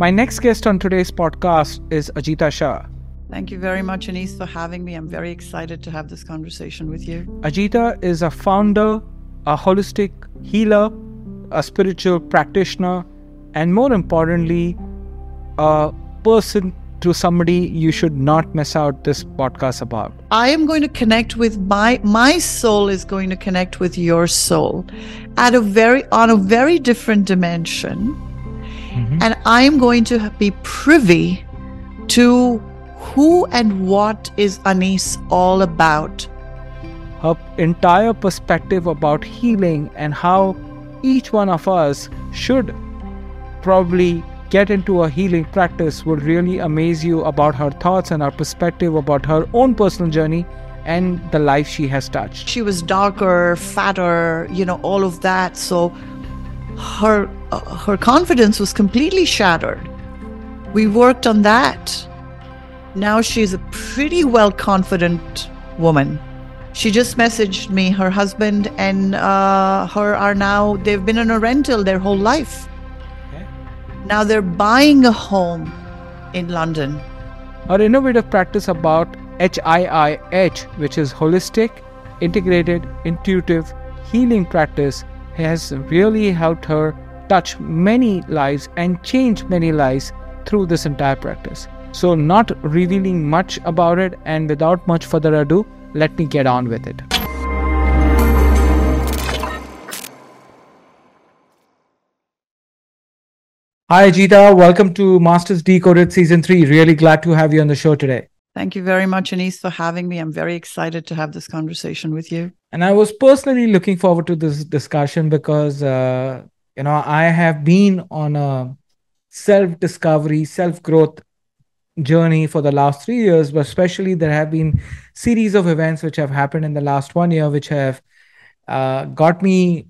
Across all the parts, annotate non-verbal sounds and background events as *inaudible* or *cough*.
My next guest on today's podcast is Ajita Shah. Thank you very much, Anees, for having me. I'm very excited to have this conversation with you. Ajita is a founder, a holistic healer, a spiritual practitioner, and more importantly, a person to somebody you should not miss out this podcast about. I am going to connect with my my soul is going to connect with your soul at a very on a very different dimension. Mm-hmm. And I am going to be privy to who and what is Anees all about? Her entire perspective about healing and how each one of us should probably get into a healing practice would really amaze you about her thoughts and her perspective about her own personal journey and the life she has touched. She was darker, fatter, you know, all of that. So her uh, her confidence was completely shattered. We worked on that now she's a pretty well confident woman. She just messaged me. Her husband and uh, her are now, they've been in a rental their whole life. Okay. Now they're buying a home in London. Our innovative practice about HIIH, which is holistic, integrated, intuitive healing practice, has really helped her touch many lives and change many lives through this entire practice. So, not revealing much about it, and without much further ado, let me get on with it. Hi, Ajita. Welcome to Masters Decoded Season 3. Really glad to have you on the show today. Thank you very much, Anees, for having me. I'm very excited to have this conversation with you. And I was personally looking forward to this discussion because, uh, you know, I have been on a self discovery, self growth journey for the last three years, but especially there have been series of events which have happened in the last one year, which have uh, got me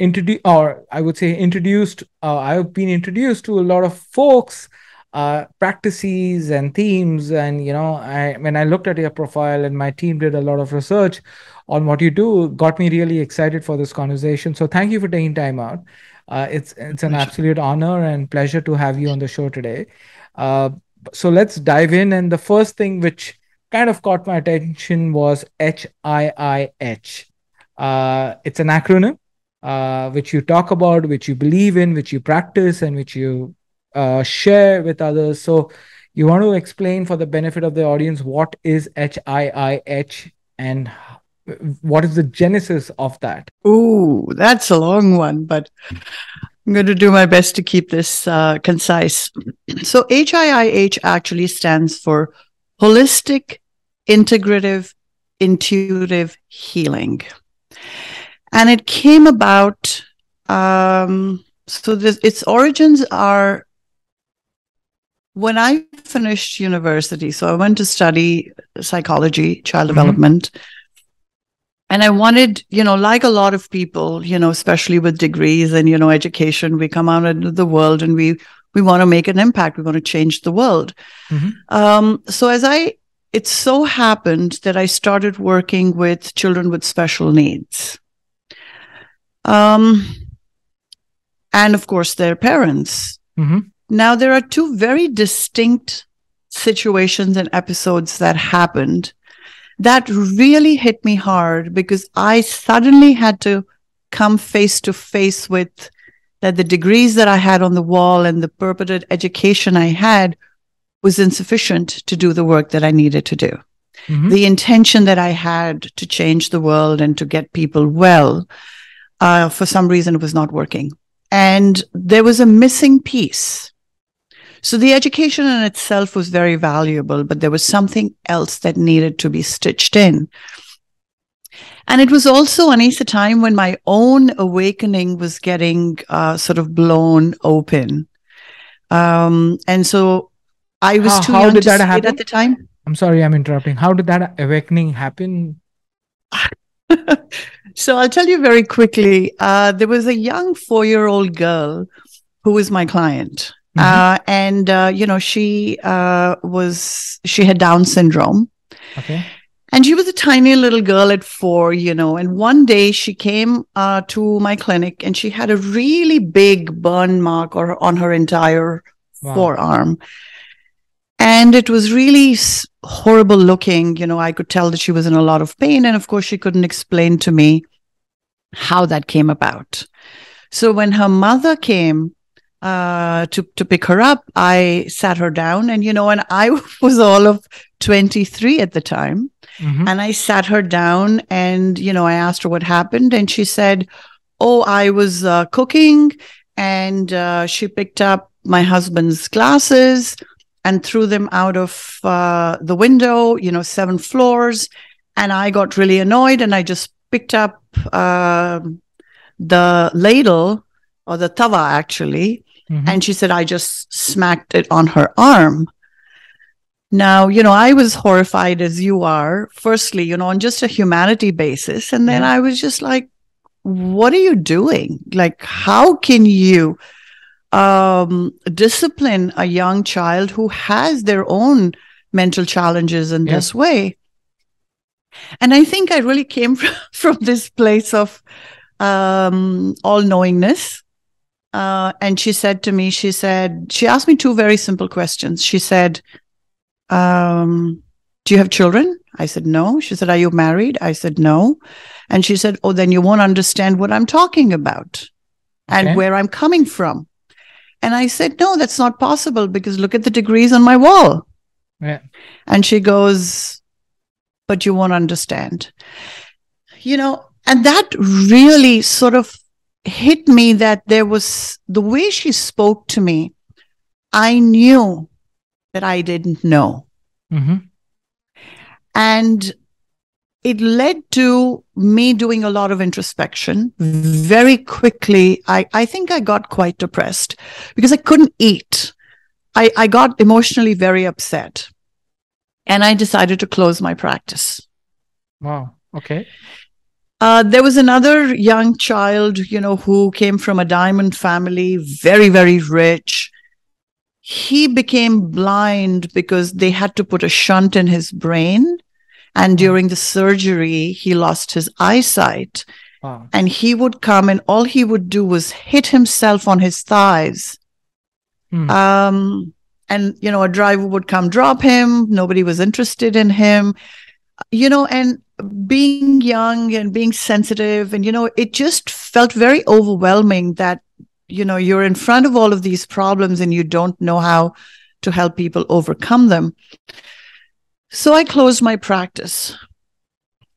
introduced, or I would say introduced. Uh, I've been introduced to a lot of folks, uh, practices and themes, and you know, I, when I looked at your profile and my team did a lot of research on what you do, got me really excited for this conversation. So thank you for taking time out. Uh, it's it's an absolute honor and pleasure to have you on the show today. Uh, so let's dive in. And the first thing which kind of caught my attention was HIIH. Uh, it's an acronym uh, which you talk about, which you believe in, which you practice, and which you uh, share with others. So you want to explain for the benefit of the audience what is HIIH and what is the genesis of that? Ooh, that's a long one, but I'm going to do my best to keep this uh, concise. *clears throat* So, HIIH actually stands for Holistic Integrative Intuitive Healing. And it came about, um, so this, its origins are when I finished university. So, I went to study psychology, child mm-hmm. development and i wanted you know like a lot of people you know especially with degrees and you know education we come out into the world and we we want to make an impact we want to change the world mm-hmm. um, so as i it so happened that i started working with children with special needs um, and of course their parents mm-hmm. Now there are two very distinct situations and episodes that happened that really hit me hard because I suddenly had to come face to face with that the degrees that I had on the wall and the purported education I had was insufficient to do the work that I needed to do. Mm-hmm. The intention that I had to change the world and to get people well, uh, for some reason, was not working. And there was a missing piece. So the education in itself was very valuable, but there was something else that needed to be stitched in. And it was also, Anees, a time when my own awakening was getting uh, sort of blown open. Um, and so I was how, too how young did to that happen? at the time. I'm sorry, I'm interrupting. How did that awakening happen? *laughs* so I'll tell you very quickly. Uh, there was a young four year old girl who was my client. Mm-hmm. Uh, and uh, you know, she uh, was she had Down syndrome. Okay. And she was a tiny little girl at four, you know. And one day she came uh, to my clinic and she had a really big burn mark or on her entire wow. forearm. And it was really horrible looking. You know, I could tell that she was in a lot of pain. And of course, she couldn't explain to me how that came about. So when her mother came uh, to to pick her up, I sat her down, and you know, and I *laughs* was all of twenty three at the time, mm-hmm. and I sat her down, and you know, I asked her what happened, and she said, "Oh, I was uh, cooking, and uh, she picked up my husband's glasses." And threw them out of uh, the window, you know, seven floors. And I got really annoyed and I just picked up uh, the ladle or the tava actually. Mm-hmm. And she said, I just smacked it on her arm. Now, you know, I was horrified as you are, firstly, you know, on just a humanity basis. And then yeah. I was just like, what are you doing? Like, how can you um, discipline a young child who has their own mental challenges in yeah. this way? And I think I really came *laughs* from, from this place of um, all knowingness. Uh, and she said to me, she said, she asked me two very simple questions. She said, um, Do you have children? I said, No. She said, Are you married? I said, No. And she said, Oh, then you won't understand what I'm talking about and where I'm coming from. And I said, No, that's not possible because look at the degrees on my wall. Yeah. And she goes, But you won't understand. You know, and that really sort of hit me that there was the way she spoke to me, I knew that I didn't know. Mm-hmm. And it led to me doing a lot of introspection very quickly. I, I think I got quite depressed because I couldn't eat. I, I got emotionally very upset and I decided to close my practice. Wow. Okay. Uh, there was another young child, you know, who came from a diamond family, very, very rich. He became blind because they had to put a shunt in his brain. And hmm. during the surgery, he lost his eyesight. Wow. And he would come and all he would do was hit himself on his thighs. Hmm. Um, and, you know, a driver would come drop him. Nobody was interested in him. You know, and being young and being sensitive and you know it just felt very overwhelming that you know you're in front of all of these problems and you don't know how to help people overcome them. So i closed my practice mm.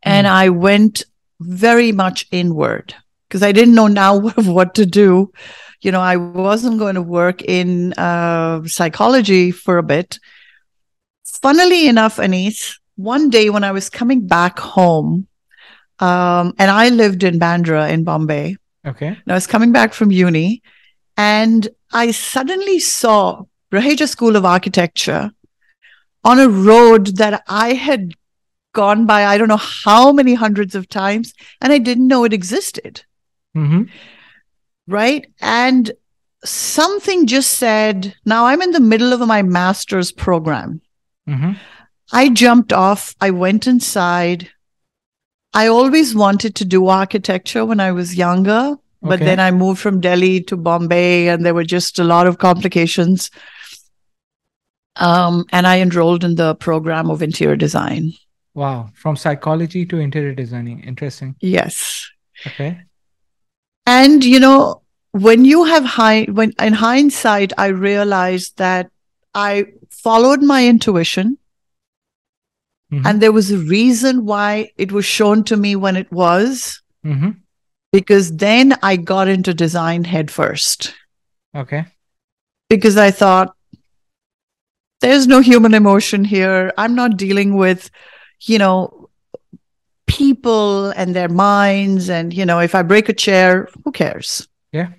and i went very much inward because i didn't know now *laughs* what to do. You know i wasn't going to work in uh, psychology for a bit. Funnily enough Anees one day when I was coming back home, um, and I lived in Bandra in Bombay. Okay. And I was coming back from uni, and I suddenly saw Raheja School of Architecture on a road that I had gone by, I don't know how many hundreds of times, and I didn't know it existed. Mm-hmm. Right. And something just said, now I'm in the middle of my master's program. Mm-hmm. I jumped off. I went inside. I always wanted to do architecture when I was younger, but then I moved from Delhi to Bombay and there were just a lot of complications. Um, and I enrolled in the program of interior design. Wow. From psychology to interior designing. Interesting. Yes. Okay. And, you know, when you have high, when in hindsight, I realized that I followed my intuition. Mm-hmm. And there was a reason why it was shown to me when it was, mm-hmm. because then I got into design head first. Okay. Because I thought, there's no human emotion here. I'm not dealing with, you know, people and their minds. And, you know, if I break a chair, who cares? Yeah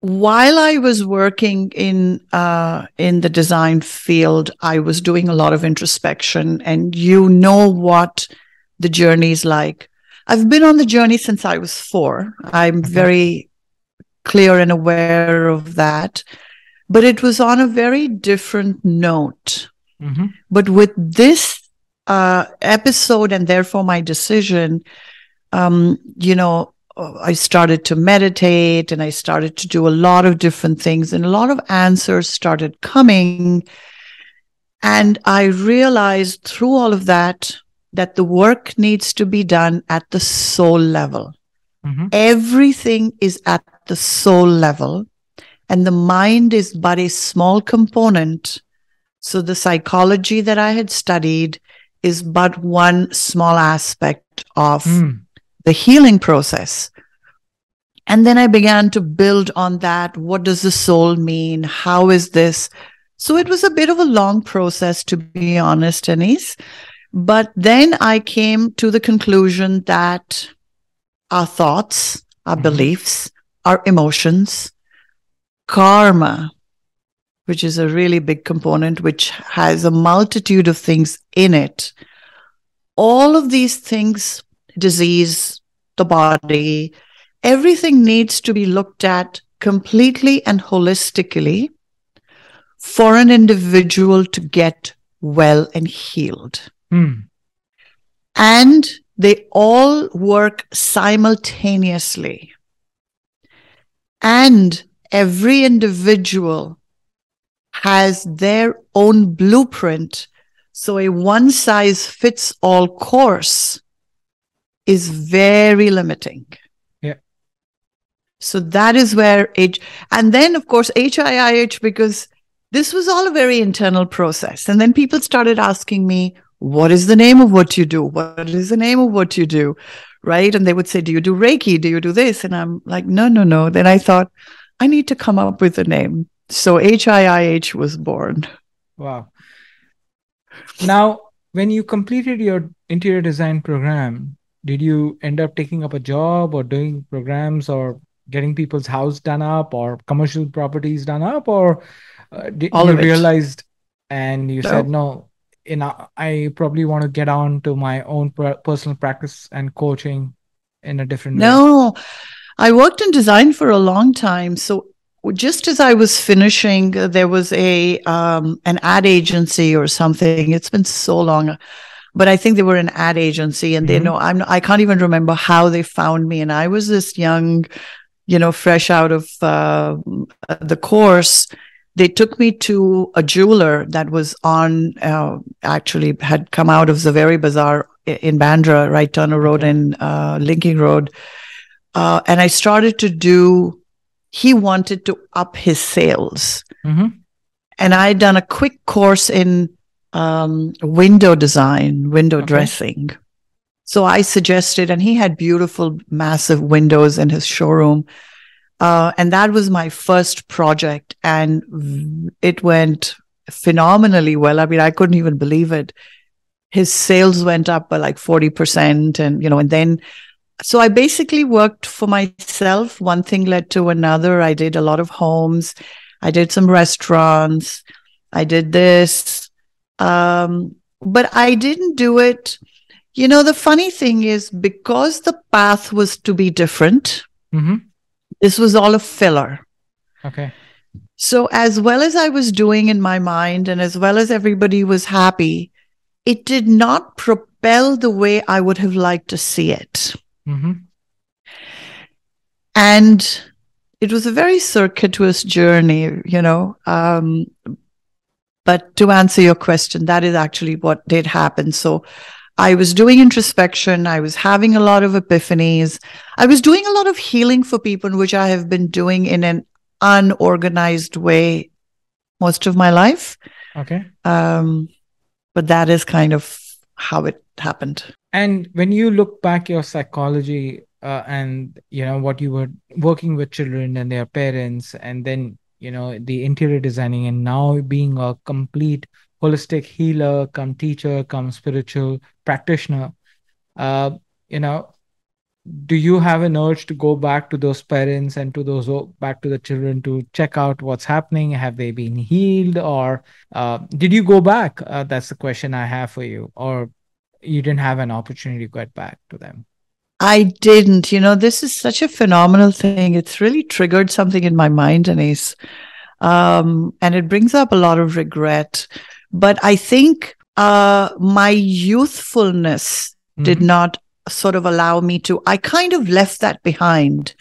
while I was working in uh, in the design field, I was doing a lot of introspection, and you know what the journey is like. I've been on the journey since I was four. I'm okay. very clear and aware of that, but it was on a very different note. Mm-hmm. But with this uh, episode, and therefore my decision, um, you know, I started to meditate and I started to do a lot of different things, and a lot of answers started coming. And I realized through all of that that the work needs to be done at the soul level. Mm-hmm. Everything is at the soul level, and the mind is but a small component. So the psychology that I had studied is but one small aspect of mm. The healing process. And then I began to build on that. What does the soul mean? How is this? So it was a bit of a long process, to be honest, Anees. But then I came to the conclusion that our thoughts, our mm-hmm. beliefs, our emotions, karma, which is a really big component, which has a multitude of things in it. All of these things, disease, the body, everything needs to be looked at completely and holistically for an individual to get well and healed. Mm. And they all work simultaneously. And every individual has their own blueprint. So a one size fits all course is very limiting. Yeah. So that is where H, and then of course HIIH, because this was all a very internal process. And then people started asking me, what is the name of what you do? What is the name of what you do? Right. And they would say, Do you do Reiki? Do you do this? And I'm like, No, no, no. Then I thought, I need to come up with a name. So HIIH was born. Wow. Now, when you completed your interior design program, did you end up taking up a job or doing programs or getting people's house done up or commercial properties done up or uh, did All you realized and you no. said no. You know i probably want to get on to my own personal practice and coaching in a different no. Way. i worked in design for a long time. So just as i was finishing there was a um, an ad agency or something. It's been so long but i think they were an ad agency and mm-hmm. they know i'm i can't even remember how they found me and i was this young you know fresh out of uh, the course they took me to a jeweler that was on uh, actually had come out of Zaveri Bazaar in Bandra, right Turner Road and uh, Linking Road, uh, and I started to do. He wanted to up his sales, mm-hmm. and I had done a quick course in um, window design, window okay. dressing. So I suggested, and he had beautiful, massive windows in his showroom. Uh, and that was my first project, and it went phenomenally well. I mean, I couldn't even believe it. His sales went up by like 40%. And, you know, and then, so I basically worked for myself. One thing led to another. I did a lot of homes, I did some restaurants, I did this. Um, but I didn't do it. You know, the funny thing is because the path was to be different. Mm-hmm this was all a filler. Okay. So, as well as I was doing in my mind and as well as everybody was happy, it did not propel the way I would have liked to see it. Mm-hmm. And it was a very circuitous journey, you know. Um, but to answer your question, that is actually what did happen. So I was doing introspection. I was having a lot of epiphanies. I was doing a lot of healing for people, which I have been doing in an unorganized way most of my life. Okay. Um, but that is kind of how it happened. And when you look back your psychology uh, and you know what you were working with children and their parents, and then you know the interior designing, and now being a complete holistic healer, come teacher, come spiritual practitioner. Uh, you know, do you have an urge to go back to those parents and to those back to the children to check out what's happening? Have they been healed, or uh, did you go back? Uh, that's the question I have for you, or you didn't have an opportunity to get back to them. I didn't. You know, this is such a phenomenal thing. It's really triggered something in my mind, Anees. Um, and it brings up a lot of regret but I think uh, my youthfulness mm-hmm. did not sort of allow me to, I kind of left that behind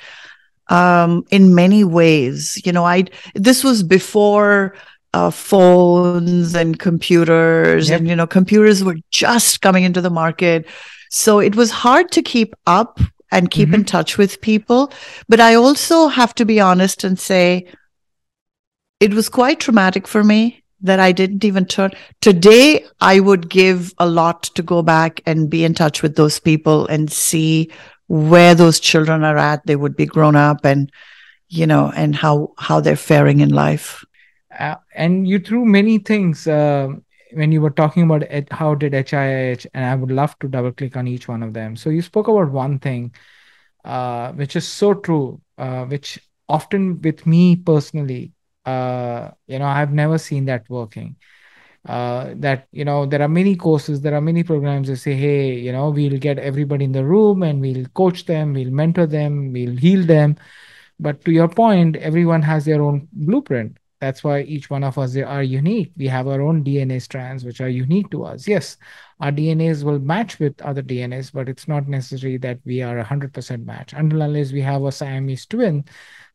um, in many ways. You know, I, this was before uh, phones and computers yep. and, you know, computers were just coming into the market. So it was hard to keep up and keep mm-hmm. in touch with people. But I also have to be honest and say it was quite traumatic for me that I didn't even turn. Today, I would give a lot to go back and be in touch with those people and see where those children are at. They would be grown up and, you know, and how, how they're faring in life. Uh, and you threw many things uh, when you were talking about it, how did HIH, and I would love to double click on each one of them. So you spoke about one thing, uh, which is so true, uh, which often with me personally, uh, you know, I've never seen that working. Uh, that you know there are many courses there are many programs that say hey you know we'll get everybody in the room and we'll coach them we'll mentor them we'll heal them but to your point everyone has their own blueprint that's why each one of us are unique. We have our own dna strands which are unique to us. Yes our dnas will match with other dnas but it's not necessary that we are 100% match. Until unless we have a siamese twin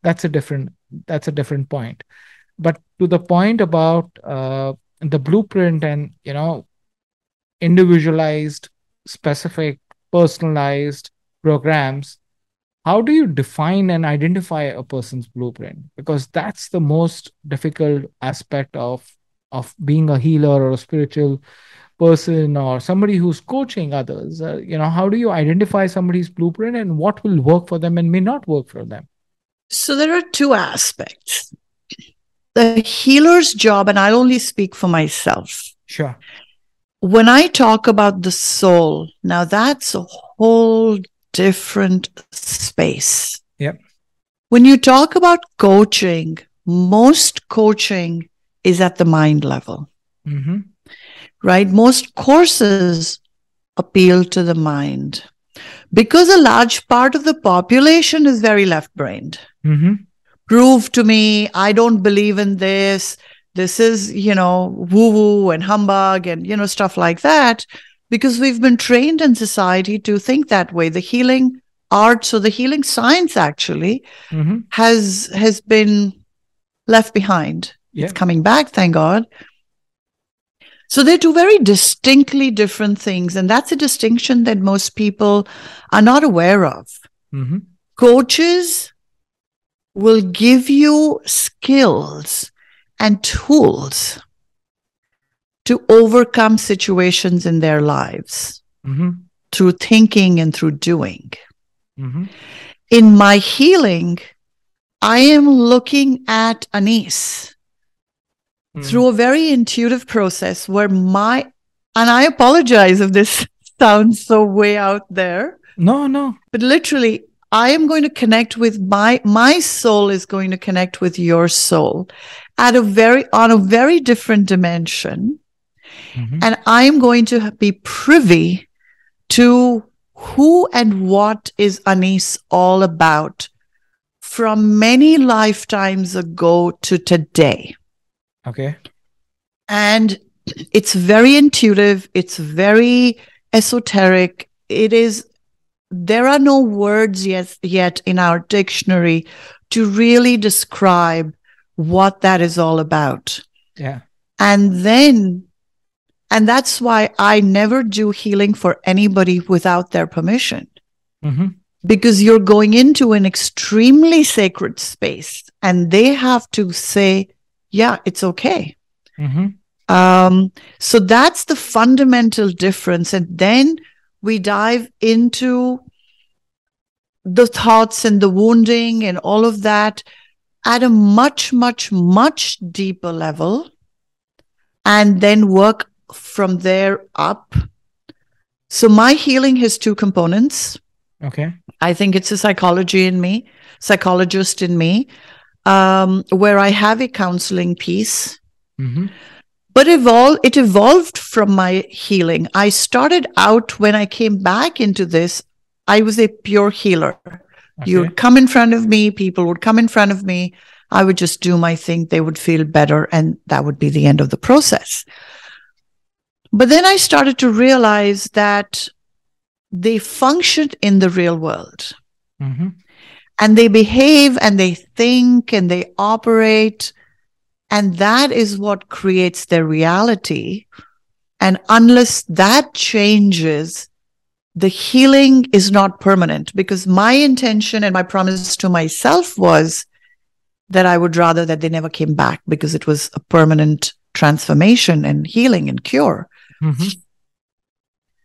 that's a different that's a different point. But to the point about uh, the blueprint and you know individualized specific personalized programs how do you define and identify a person's blueprint? Because that's the most difficult aspect of of being a healer or a spiritual person or somebody who's coaching others. Uh, you know how do you identify somebody's blueprint and what will work for them and may not work for them? So there are two aspects. The healer's job and i'll only speak for myself. Sure. When i talk about the soul now that's a whole different space. Yep. When you talk about coaching, most coaching is at the mind level, mm-hmm. right? Most courses appeal to the mind because a large part of the population is very left brained. Mm-hmm. Prove to me, I don't believe in this. This is, you know, woo woo and humbug and, you know, stuff like that because we've been trained in society to think that way. The healing arts or the healing science actually mm-hmm. has has been left behind. Yeah. It's coming back, thank God. So they're two very distinctly different things. And that's a distinction that most people are not aware of. Mm-hmm. Coaches will give you skills and tools to overcome situations in their lives mm-hmm. through thinking and through doing. Mm-hmm. In my healing, I am looking at Anees mm. through a very intuitive process where my, and I apologize if this *laughs* sounds so way out there. No, no. But literally, I am going to connect with my, my soul is going to connect with your soul at a very, on a very different dimension. Mm-hmm. And I'm going to be privy to who and what is Anees all about from many lifetimes ago to today. Okay. And it's very intuitive, it's very esoteric. It is there are no words yet yet in our dictionary to really describe what that is all about. Yeah. And then and that's why I never do healing for anybody without their permission. Mm-hmm. Because you're going into an extremely sacred space and they have to say, yeah, it's okay. Mm-hmm. Um, so that's the fundamental difference. And then we dive into the thoughts and the wounding and all of that at a much, much, much deeper level and then work from there up. So my healing has two components. Okay. I think it's a psychology in me, psychologist in me, um, where I have a counseling piece. Mm-hmm. But evol- it evolved from my healing. I started out when I came back into this, I was a pure healer. Okay. You would come in front of me, people would come in front of me. I would just do my thing. They would feel better, and that would be the end of the process. But then I started to realize that they function in the real world. Mm-hmm. And they behave and they think and they operate. And that is what creates their reality. And unless that changes, the healing is not permanent because my intention and my promise to myself was that I would rather that they never came back because it was a permanent transformation and healing and cure. Mm-hmm.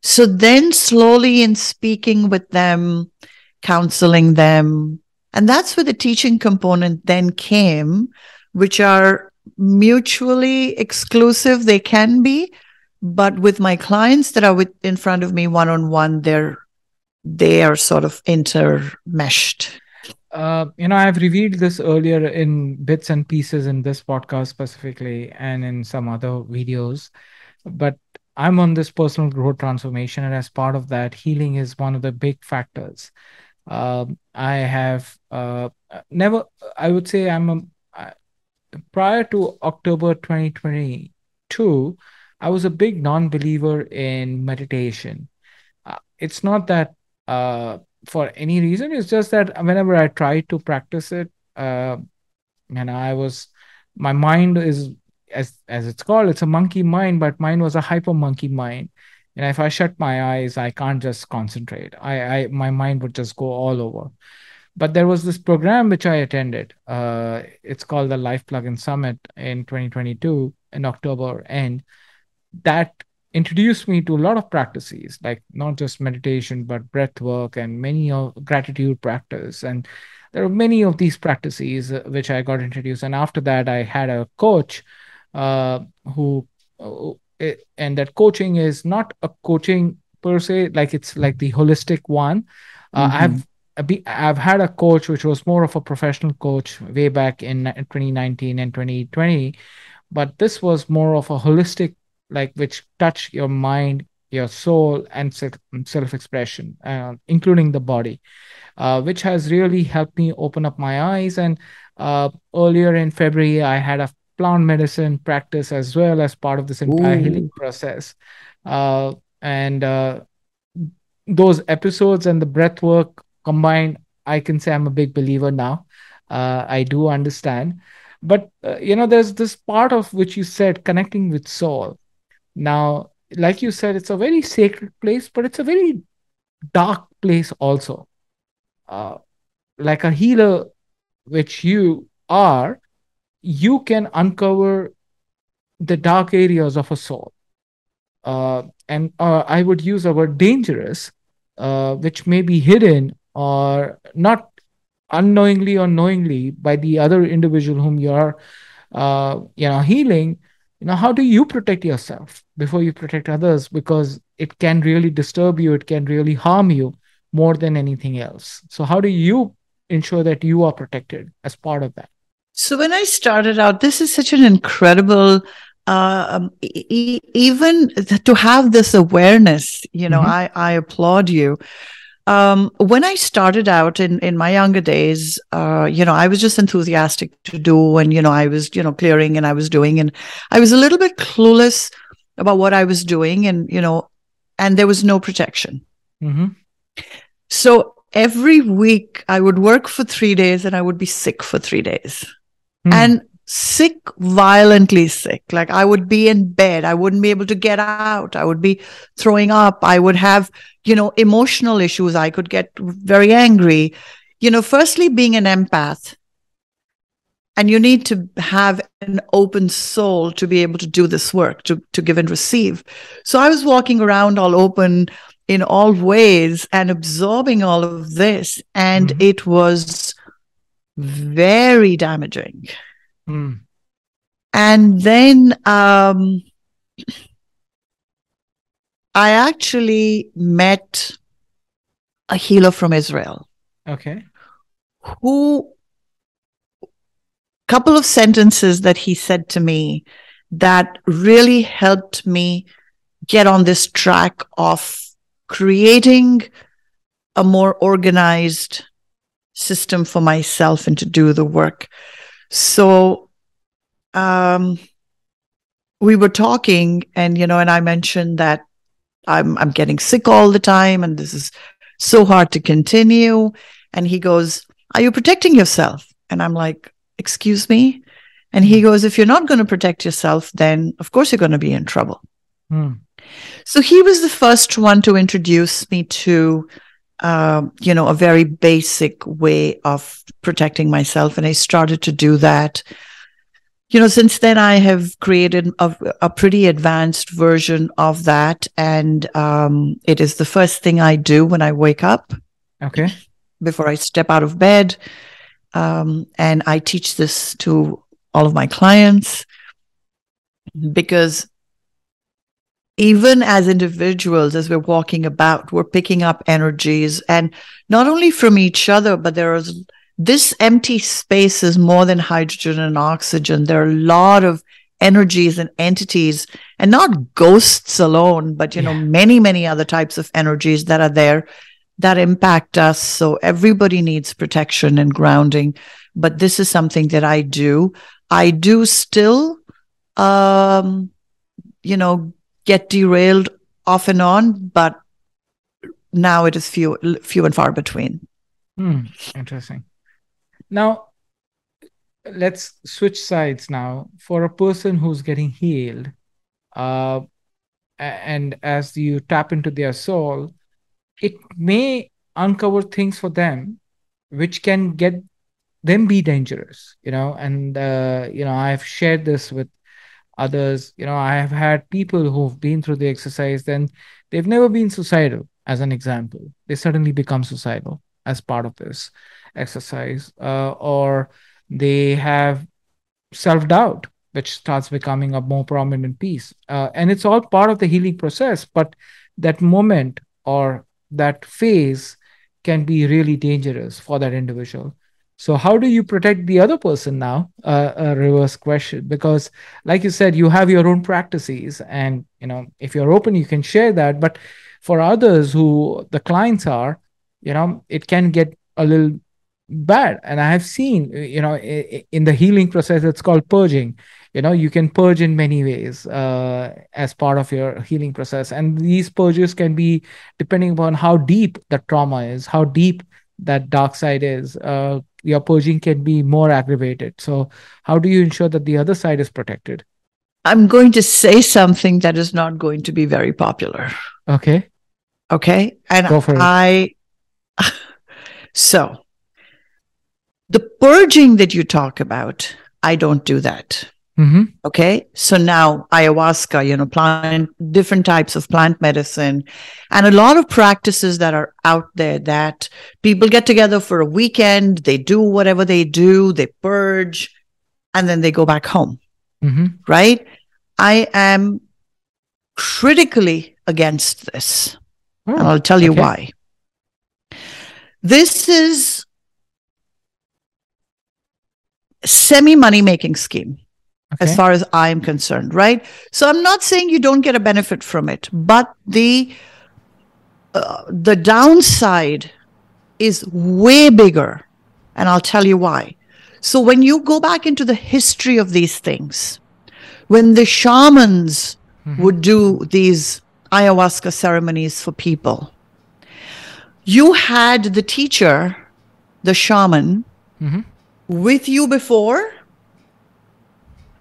So then, slowly in speaking with them, counseling them, and that's where the teaching component then came, which are mutually exclusive. They can be, but with my clients that are with, in front of me one on one, they're they are sort of intermeshed. Uh, you know, I've revealed this earlier in bits and pieces in this podcast specifically and in some other videos, but I'm on this personal growth transformation, and as part of that, healing is one of the big factors. Um, I have uh, never, I would say, I'm a, uh, prior to October 2022, I was a big non believer in meditation. Uh, it's not that uh, for any reason, it's just that whenever I tried to practice it, uh, and I was, my mind is as as it's called it's a monkey mind but mine was a hyper monkey mind. And if i shut my eyes i can't just concentrate. I i my mind would just go all over. But there was this program which i attended. Uh, it's called the life plugin summit in 2022 in october. And that introduced me to a lot of practices like not just meditation but breath work and many of gratitude practice. And there are many of these practices uh, which i got introduced. And after that i had a coach uh, who uh, and that coaching is not a coaching per se like it's like the holistic one uh, mm-hmm. i've i've had a coach which was more of a professional coach way back in 2019 and 2020 but this was more of a holistic like which touch your mind your soul and self expression uh, including the body uh, which has really helped me open up my eyes and uh, earlier in february i had a plant medicine practice as well as part of this entire Ooh. healing process. Uh, and uh, those episodes and the breath work combined, I can say I'm a big believer now. Uh, I do understand. But, uh, you know, there's this part of which you said connecting with soul. Now, like you said, it's a very sacred place, but it's a very dark place also. Uh, like a healer, which you are, you can uncover the dark areas of a soul. Uh, and uh, I would use a word dangerous, uh, which may be hidden or not unknowingly or knowingly by the other individual whom you are, uh, you know, healing. You know, how do you protect yourself before you protect others? Because it can really disturb you, it can really harm you more than anything else. So, how do you ensure that you are protected as part of that? So when I started out, this is such an incredible uh, um, e- even to have this awareness, you know, mm-hmm. I, I applaud you. Um, when I started out in, in my younger days, uh, you know, I was just enthusiastic to do, and, you know, I was, you know, clearing and I was doing, and I was a little bit clueless about what I was doing, and, you know, and there was no protection. Mm-hmm. So every week I would work for three days and I would be sick for three days mm. and sick, violently sick. Like I would be in bed. I wouldn't be able to get out. I would be throwing up. I would have, you know, emotional issues. I could get very angry. You know, firstly, being an empath, and you need to have an open soul to be able to do this work, to, to give and receive. So I was walking around all open in all ways and absorbing all of this. And mm-hmm. it was very damaging. Mm. And then um, I actually met a healer from Israel. Okay. Who couple of sentences that he said to me that really helped me get on this track of creating a more organized system for myself and to do the work. So um, we were talking, and you know, and I mentioned that I'm I'm getting sick all the time and this is so hard to continue. And he goes, Are you protecting yourself? And I'm like, Excuse me? And he goes, If you're not going to protect yourself, then of course you're going to be in trouble. Hmm. So he was the first one to introduce me to, uh, you know, a very basic way of protecting myself. And I started to do that. You know, since then I have created a, a pretty advanced version of that. And um, it is the first thing I do when I wake up. Okay. Before I step out of bed. Um, and I teach this to all of my clients because even as individuals, as we're walking about, we're picking up energies and not only from each other, but there is this empty space is more than hydrogen and oxygen. There are a lot of energies and entities and not ghosts alone, but, you yeah. know, many, many other types of energies that are there that impact us. So everybody needs protection and grounding. But this is something that I do. I do still, um, you know, get derailed off and on, but now it is few few and far between. Hmm, interesting. Now, let's switch sides now. For a person who's getting healed, uh, and as you tap into their soul, it may uncover things for them which can get them be dangerous you know and uh, you know i've shared this with others you know i have had people who've been through the exercise then they've never been suicidal as an example. They suddenly become suicidal as part of this exercise uh, or they have self-doubt which starts becoming a more prominent piece uh, and it's all part of the healing process but that moment or that phase can be really dangerous for that individual so how do you protect the other person now? Uh, a reverse question, because like you said, you have your own practices, and you know if you're open, you can share that. But for others who the clients are, you know, it can get a little bad. And I have seen, you know, in the healing process, it's called purging. You know, you can purge in many ways uh, as part of your healing process, and these purges can be depending upon how deep the trauma is, how deep that dark side is. Uh, your purging can be more aggravated. So, how do you ensure that the other side is protected? I'm going to say something that is not going to be very popular. Okay. Okay. And Go for I, it. *laughs* so the purging that you talk about, I don't do that. Mm-hmm. Okay. So now ayahuasca, you know, plant, different types of plant medicine, and a lot of practices that are out there that people get together for a weekend, they do whatever they do, they purge, and then they go back home. Mm-hmm. Right. I am critically against this. Oh, and I'll tell you okay. why. This is semi money making scheme okay. as far as I'm concerned, right? So I'm not saying you don't get a benefit from it, but the uh, the downside is way bigger, and I'll tell you why. So when you go back into the history of these things, when the shamans mm-hmm. would do these ayahuasca ceremonies for people, you had the teacher, the shaman, mm-hmm. with you before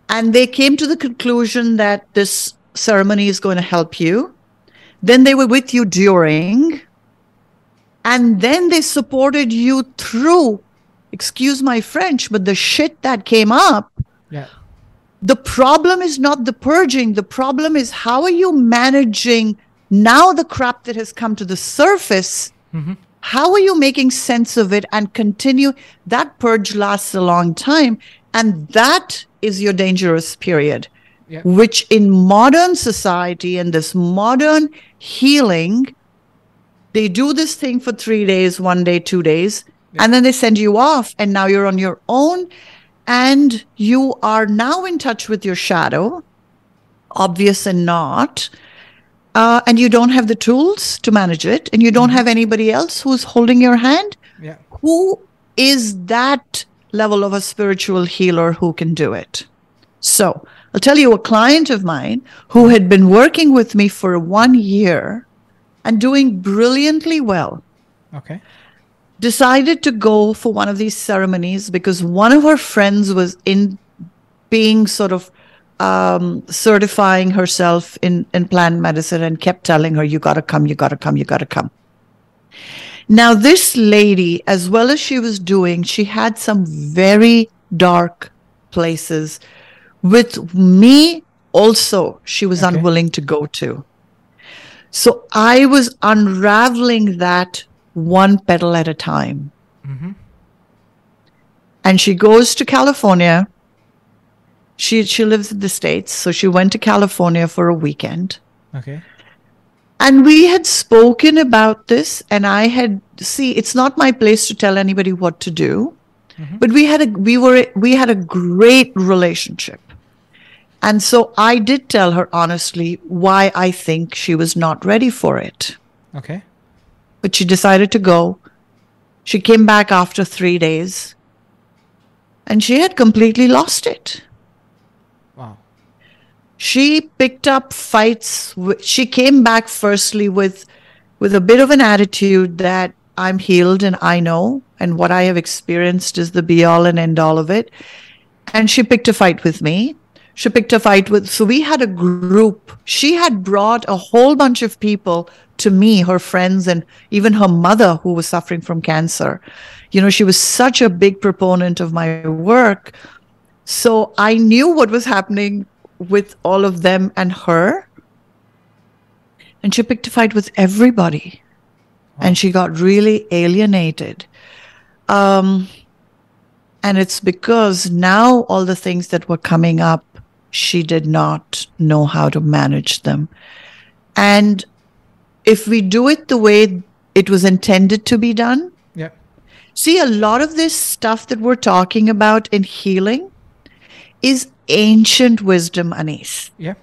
and they came to the conclusion that this ceremony is going to help you. Then they were with you during, and then they supported you through, excuse my French, but the shit that came up. Yeah. The problem is not the purging. The problem is how are you managing now the crap that has come to the surface? Mm-hmm. How are you making sense of it and continue? That purge lasts a long time. And that is your dangerous period, yeah. which in modern society and this modern healing, they do this thing for three days, one day, two days, yeah. and then they send you off. And now you're on your own and you are now in touch with your shadow, obvious and not. Uh, and you don't have the tools to manage it, and you don't mm-hmm. have anybody else who's holding your hand. Yeah. Who is that level of a spiritual healer who can do it. So I'll tell you a client of mine who had been working with me for one year and doing brilliantly well. Okay. Decided to go for one of these ceremonies because one of her friends was in being sort of um, certifying herself in, in plant medicine and kept telling her, You got to come, you got to come, you got to come. Now, this lady, as well as she was doing, she had some very dark places. With me also she was okay. unwilling to go to. So i was unraveling that one petal at a time. Mm-hmm. and she goes to california. She she lives in the states so she went to california for a weekend. Okay and we had spoken about this and i had see it's not my place to tell anybody what to do mm-hmm. but we had a we were we had a great relationship and so I did tell her honestly why I think she was not ready for it. Okay. But she decided to go. She came back after three days and she had completely lost it. She picked up fights. She came back firstly with, with a bit of an attitude that I'm healed and I know, and what I have experienced is the be all and end all of it. And she picked a fight with me she picked a fight with. So we had a group. She had brought a whole bunch of people to me, her friends, and even her mother who was suffering from cancer. You know, she was such a big proponent of my work. So I knew what was happening with all of them and her. And she picked a fight with everybody. And she got really alienated. Um, and it's because now all the things that were coming up she did not know how to manage them. And if we do it the way it was intended to be done, yeah. See, a lot of this stuff that we're talking about in healing is ancient wisdom, Anees. Yeah.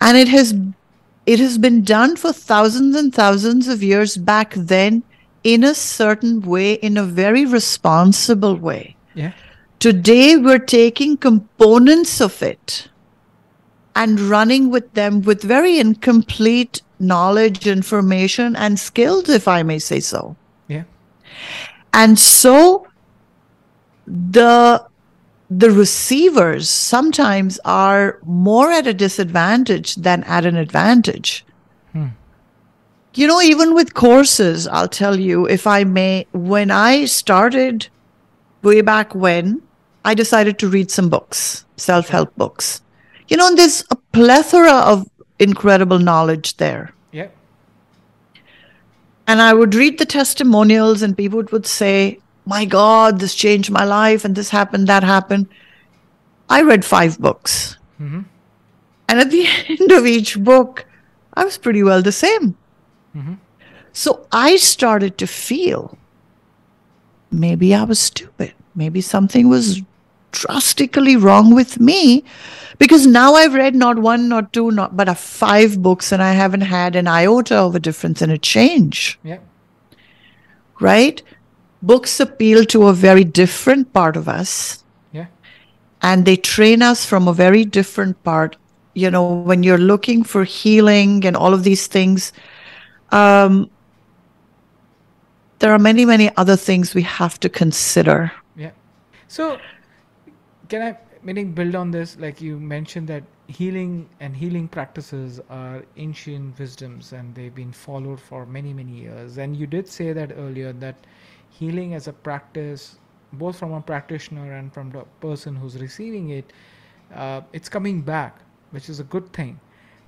And it has it has been done for thousands and thousands of years back then in a certain way, in a very responsible way. Yeah. Today, we're taking components of it and running with them with very incomplete knowledge, information, and skills, if I may say so. Yeah. And so the the receivers sometimes are more at a disadvantage than at an advantage. Hmm. You know, even with courses, I'll tell you, if I may, when I started way back when, I decided to read some books, self help books. You know, there's a plethora of incredible knowledge there. Yeah. And I would read the testimonials, and people would say, My God, this changed my life, and this happened, that happened. I read five books. Mm-hmm. And at the *laughs* end of each book, I was pretty well the same. Mm-hmm. So I started to feel maybe I was stupid. Maybe something was drastically wrong with me because now I've read not one, not two, not but a five books and I haven't had an iota of a difference and a change. Yeah. Right? Books appeal to a very different part of us. Yeah. And they train us from a very different part. You know, when you're looking for healing and all of these things, um, there are many, many other things we have to consider. Yeah. So can I meaning build on this? Like you mentioned that healing and healing practices are ancient wisdoms and they've been followed for many many years. And you did say that earlier that healing as a practice, both from a practitioner and from the person who's receiving it, uh, it's coming back, which is a good thing.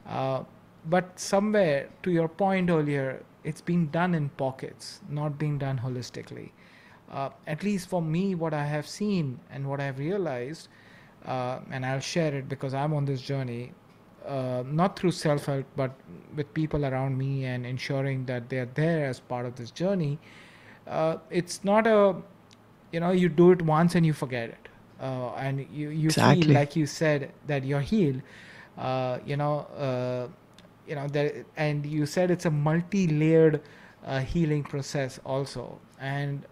Uh, but somewhere, to your point earlier, it's being done in pockets, not being done holistically uh, at least for me, what I have seen and what I have realized, uh, and I'll share it because I'm on this journey, uh, not through self help, but with people around me and ensuring that they're there as part of this journey. Uh, it's not a, you know, you do it once and you forget it. Uh, and you, you exactly. feel like you said that you're healed. Uh, you know, you know that, and you said it's a multi-layered healing process also. And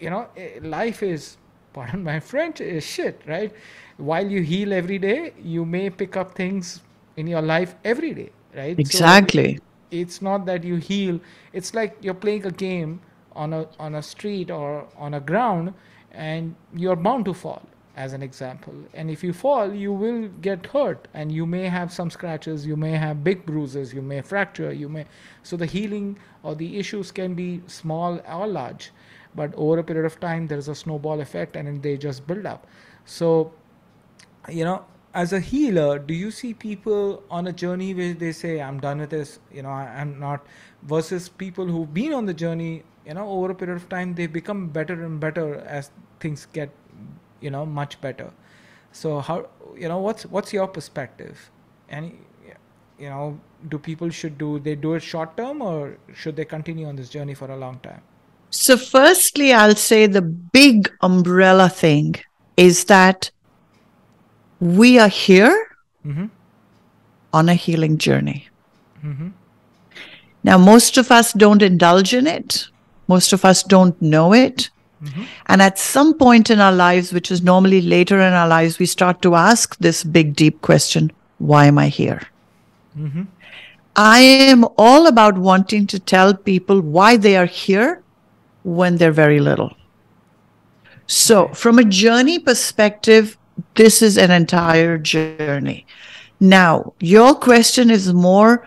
you know eh, life is *laughs* pardon my French, is shit, right? While you heal every day, you may pick up things in your life every day, right? Exactly. So it's not that you heal. It's like you're playing a game on a on a street or on a ground, and you're bound to fall as an example. And if you fall, you will get hurt and you may have some scratches, you may have big bruises, you may fracture, you may. So the healing or the issues can be small or large, but over a period of time, there's a snowball effect and they just build up. So, you know, as a healer, do you see people on a journey where they say, I'm done with this, you know, I, I'm not, versus people who've been on the journey, you know, over a period of time, they become better and better as things get you know much better. So how you know what's what's your perspective? And you know do people should do they do it short term or should they continue on this journey for a long time? So firstly i'll say the big umbrella thing is that we are here mm-hmm. on a healing journey. Mm-hmm. now most of us don't indulge in it most of us don't know it Mm-hmm. And at some point in our lives, which is normally later in our lives, we start to ask this big, deep question why am I here? Mm-hmm. I am all about wanting to tell people why they are here when they're very little. So, from a journey perspective, this is an entire journey. Now, your question is more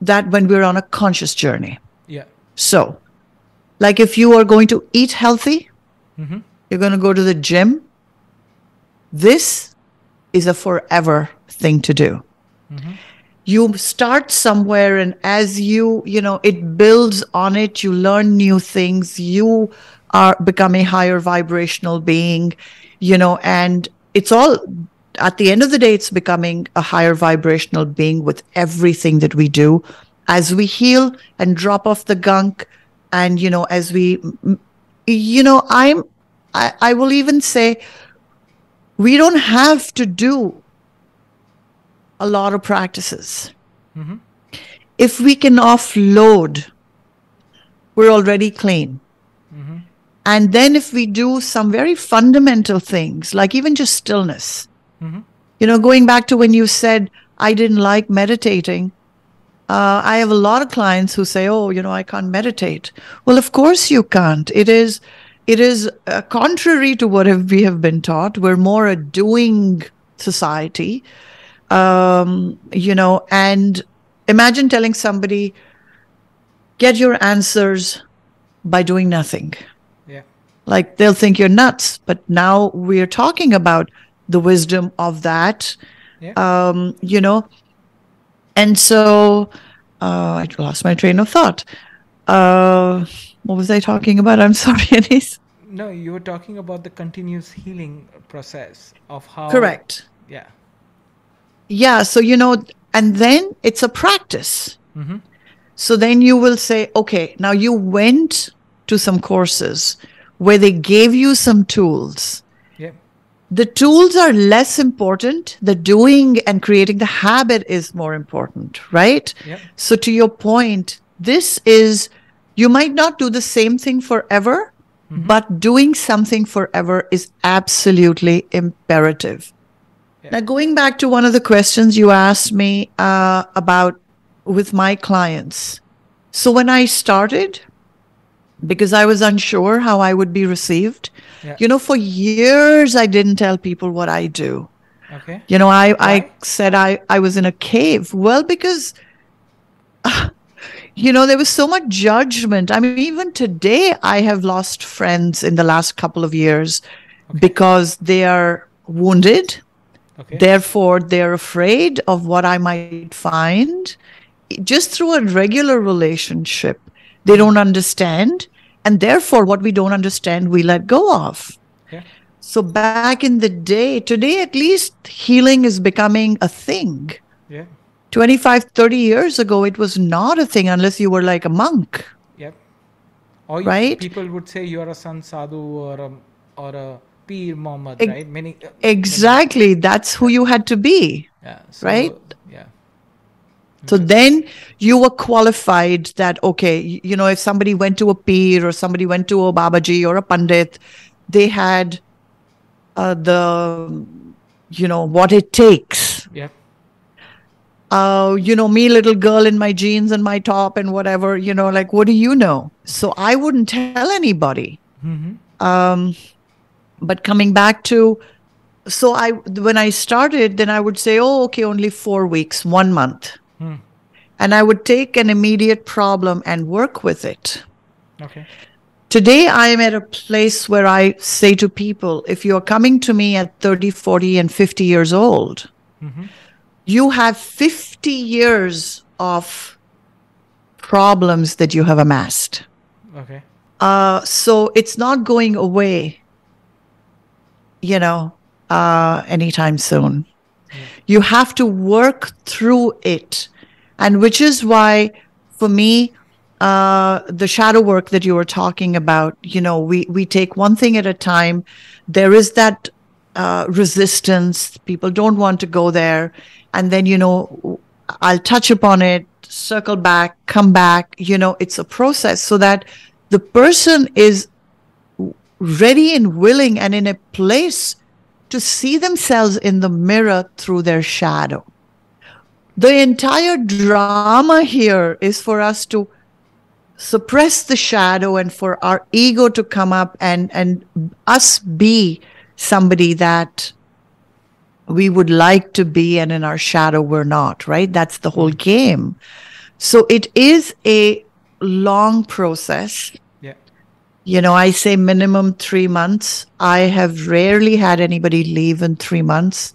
that when we're on a conscious journey. Yeah. So, like if you are going to eat healthy, mm-hmm. you're going to go to the gym. This is a forever thing to do. Mm-hmm. You start somewhere, and as you, you know, it builds on it, you learn new things, you are become a higher vibrational being, you know, and it's all at the end of the day, it's becoming a higher vibrational being with everything that we do. As we heal and drop off the gunk, and you know as we you know i'm I, I will even say we don't have to do a lot of practices mm-hmm. if we can offload we're already clean mm-hmm. and then if we do some very fundamental things like even just stillness mm-hmm. you know going back to when you said i didn't like meditating uh, I have a lot of clients who say, "Oh, you know, I can't meditate." Well, of course you can't. It is, it is uh, contrary to what have, we have been taught. We're more a doing society, um, you know. And imagine telling somebody, "Get your answers by doing nothing." Yeah, like they'll think you're nuts. But now we're talking about the wisdom of that. Yeah. Um, you know and so uh, I lost my train of thought. Uh, what was I talking about? I'm *laughs* sorry, Anees. No, you were talking about the continuous healing process of how. Correct. Yeah. Yeah. So, you know, and then it's a practice. Mm-hmm. So then you will say, okay, now you went to some courses where they gave you some tools the tools are less important the doing and creating the habit is more important right yep. so to your point this is you might not do the same thing forever mm-hmm. but doing something forever is absolutely imperative now going back to one of the questions you asked me uh, about with my clients so when i started because I was unsure how I would be received. Yeah. You know, for years I didn't tell people what I do. Okay. You know, I, I said I, I was in a cave. Well, because, uh, *sighs* you know, there was so much judgment. I mean, even today, I have lost friends in the last couple of years okay. because they are wounded. Okay. Therefore, they're afraid of what I might find just through a regular relationship they don't understand. And therefore, what we don't understand, we let go of. Yeah. So back in the day, today at least, healing is becoming a thing. Yeah. 25, 30 years ago, it was not a thing unless you were like a monk. Yep. Or right? people would say you're a Sant Sadhu or a, or a Peer Muhammad, e- right? Many, uh, exactly. Many. That's who you had to be. Yeah. So, right? So then you were qualified that, okay, you know, if somebody went to a peer or somebody went to a Babaji or a Pandit, they had uh, the you know what it takes yeah uh, you know, me, little girl in my jeans and my top and whatever, you know, like, what do you know? So I wouldn't tell anybody. Mm-hmm. Um, but coming back to, so I, when I started, then I would say, oh, okay, only four weeks, one month. And I would take an immediate problem and work with it. Okay. Today, I am at a place where I say to people if you're coming to me at 30, 40, and 50 years old, mm-hmm. you have 50 years of problems that you have amassed. Okay. Uh, so it's not going away, you know, uh, anytime soon. Yeah. You have to work through it. And which is why, for me, uh, the shadow work that you were talking about, you know, we, we take one thing at a time. There is that uh, resistance. People don't want to go there. And then, you know, I'll touch upon it, circle back, come back. You know, it's a process so that the person is ready and willing and in a place to see themselves in the mirror through their shadow. The entire drama here is for us to suppress the shadow and for our ego to come up and and us be somebody that we would like to be and in our shadow we're not right? That's the whole mm. game. So it is a long process. Yeah. You know i say minimum 3 months. I have rarely had anybody leave in 3 months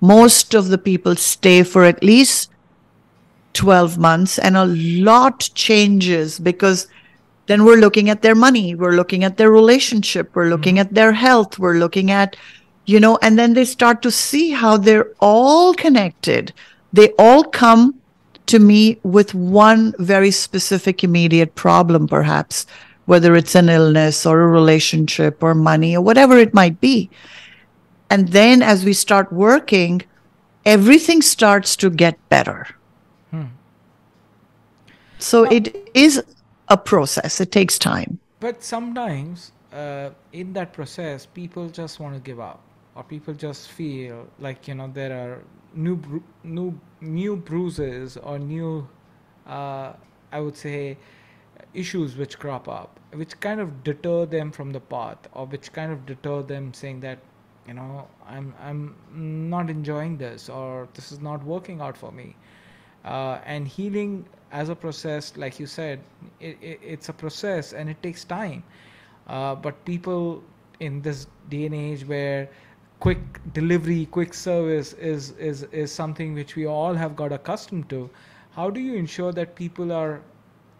most of the people stay for at least 12 months and a lot changes because then we're looking at their money we're looking at their relationship we're looking mm-hmm. at their health we're looking at you know and then they start to see how they're all connected they all come to me with one very specific immediate problem perhaps whether it's an illness or a relationship or money or whatever it might be and then as we start working everything starts to get better so well, it is a process. It takes time. But sometimes uh, in that process, people just want to give up, or people just feel like you know there are new bru- new new bruises or new, uh, I would say, issues which crop up, which kind of deter them from the path, or which kind of deter them saying that you know i'm i'm not enjoying this or this is not working out for me. Uh, and healing as a process like you said it, it, it's a process and it takes time. Uh, but people in this day and age where quick delivery quick service is is is something which we all have got accustomed to how do you ensure that people are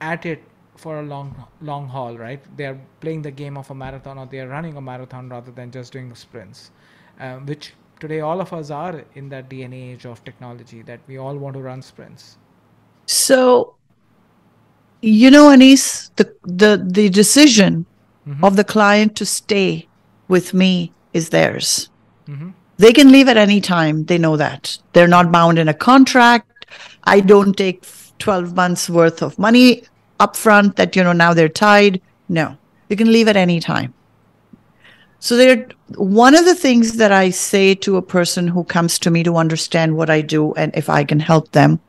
at it for a long long haul right they are playing the game of a marathon or they are running a marathon rather than just doing sprints um, which today all of us are in that DNA age of technology that we all want to run sprints so, you know, Anees, the the the decision mm-hmm. of the client to stay with me is theirs. Mm-hmm. They can leave at any time. They know that they're not bound in a contract. I don't take twelve months worth of money upfront. That you know now they're tied. No, you can leave at any time. So there one of the things that I say to a person who comes to me to understand what I do and if I can help them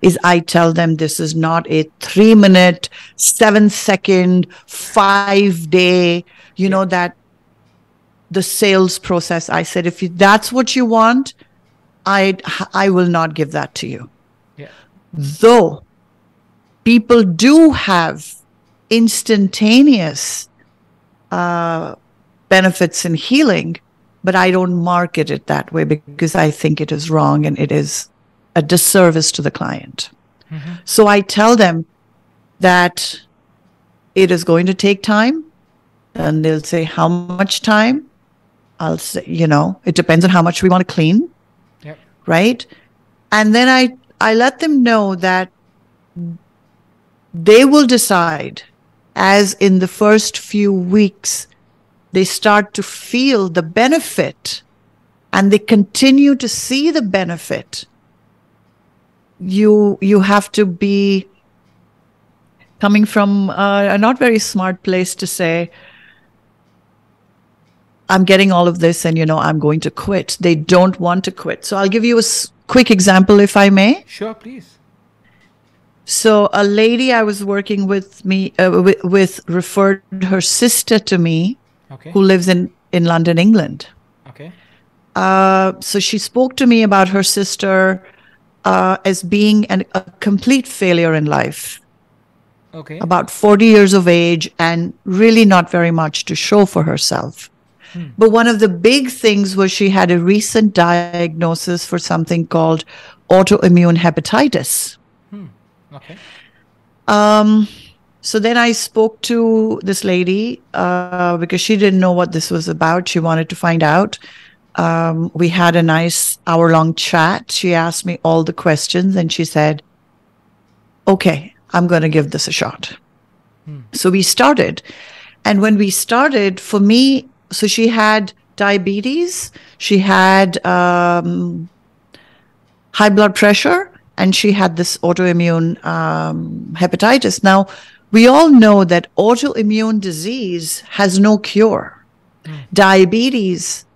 is I tell them this is not a 3 minute, 7 second, 5 day, you know that the sales process. I said if you, that's what you want, I I will not give that to you. Yeah. Though people do have instantaneous uh, benefits in healing, but I don't market it that way because I think it is wrong and it is a disservice to the client. Mm-hmm. So I tell them that it is going to take time. And they'll say, How much time? I'll say, You know, it depends on how much we want to clean. Yep. Right. And then I, I let them know that they will decide, as in the first few weeks, they start to feel the benefit and they continue to see the benefit you you have to be coming from a not very smart place to say I'm getting all of this and, you know, I'm going to quit. They don't want to quit. So I'll give you a s- quick example, if I may. Sure, please. So a lady I was working with me uh, with, with referred her sister to me, okay. who lives in in London, England. Okay. Uh, so she spoke to me about her sister uh, as being an, a complete failure in life. Okay. About 40 years of age and really not very much to show for herself. Hmm. But one of the big things was she had a recent diagnosis for something called autoimmune hepatitis. Okay. Um, so then I spoke to this lady uh, because she didn't know what this was about. She wanted to find out. Um, we had a nice hour long chat. She asked me all the questions and she said, Okay, I'm going to give this a shot. Hmm. So we started. And when we started, for me, so she had diabetes, she had um, high blood pressure, and she had this autoimmune um, hepatitis. Now, we all know that autoimmune disease has no cure. Mm. Diabetes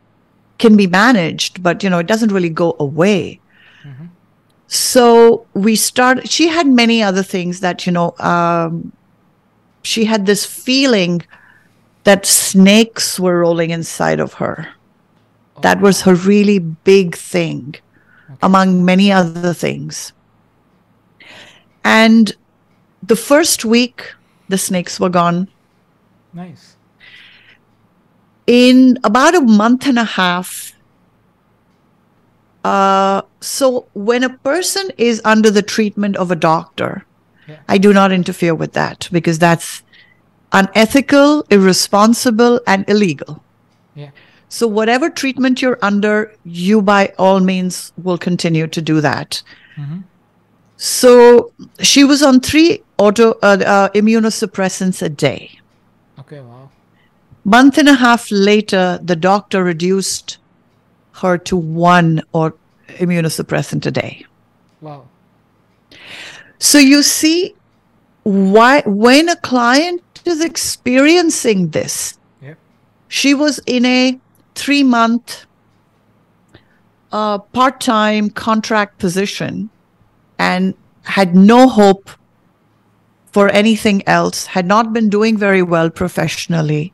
can be managed, but you know, it doesn't really go away. Mm-hmm. So we started, she had many other things that, you know, um, she had this feeling that snakes were rolling inside of her. Oh. That was her really big thing. Among many other things. And the first week, the snakes were gone. Nice. In about a month and a half, uh, so when a person is under the treatment of a doctor, yeah. I do not interfere with that because that's unethical, irresponsible, and illegal. Yeah. So whatever treatment you're under, you by all means will continue to do that. Mm-hmm. So she was on three auto uh, uh, immunosuppressants a day. Okay, wow. Month and a half later, the doctor reduced her to one or immunosuppressant a day. Wow. So you see why when a client is experiencing this, yep. she was in a three month uh, part time contract position and had no hope for anything else, had not been doing very well professionally.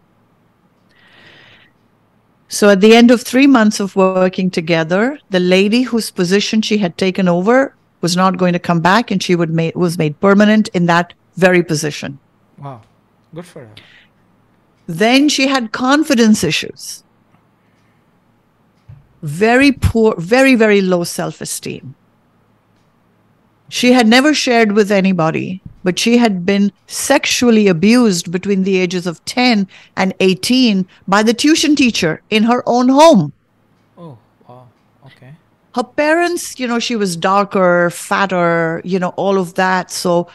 So at the end of three months of working together, the lady whose position she had taken over was not going to come back and she would made, was made permanent in that very position. Wow. Good for her. Then she had confidence issues. Very poor, very, very low self esteem. She had never shared with anybody, but she had been sexually abused between the ages of 10 and 18 by the tuition teacher in her own home. Oh, wow. Okay. Her parents, you know, she was darker, fatter, you know, all of that. So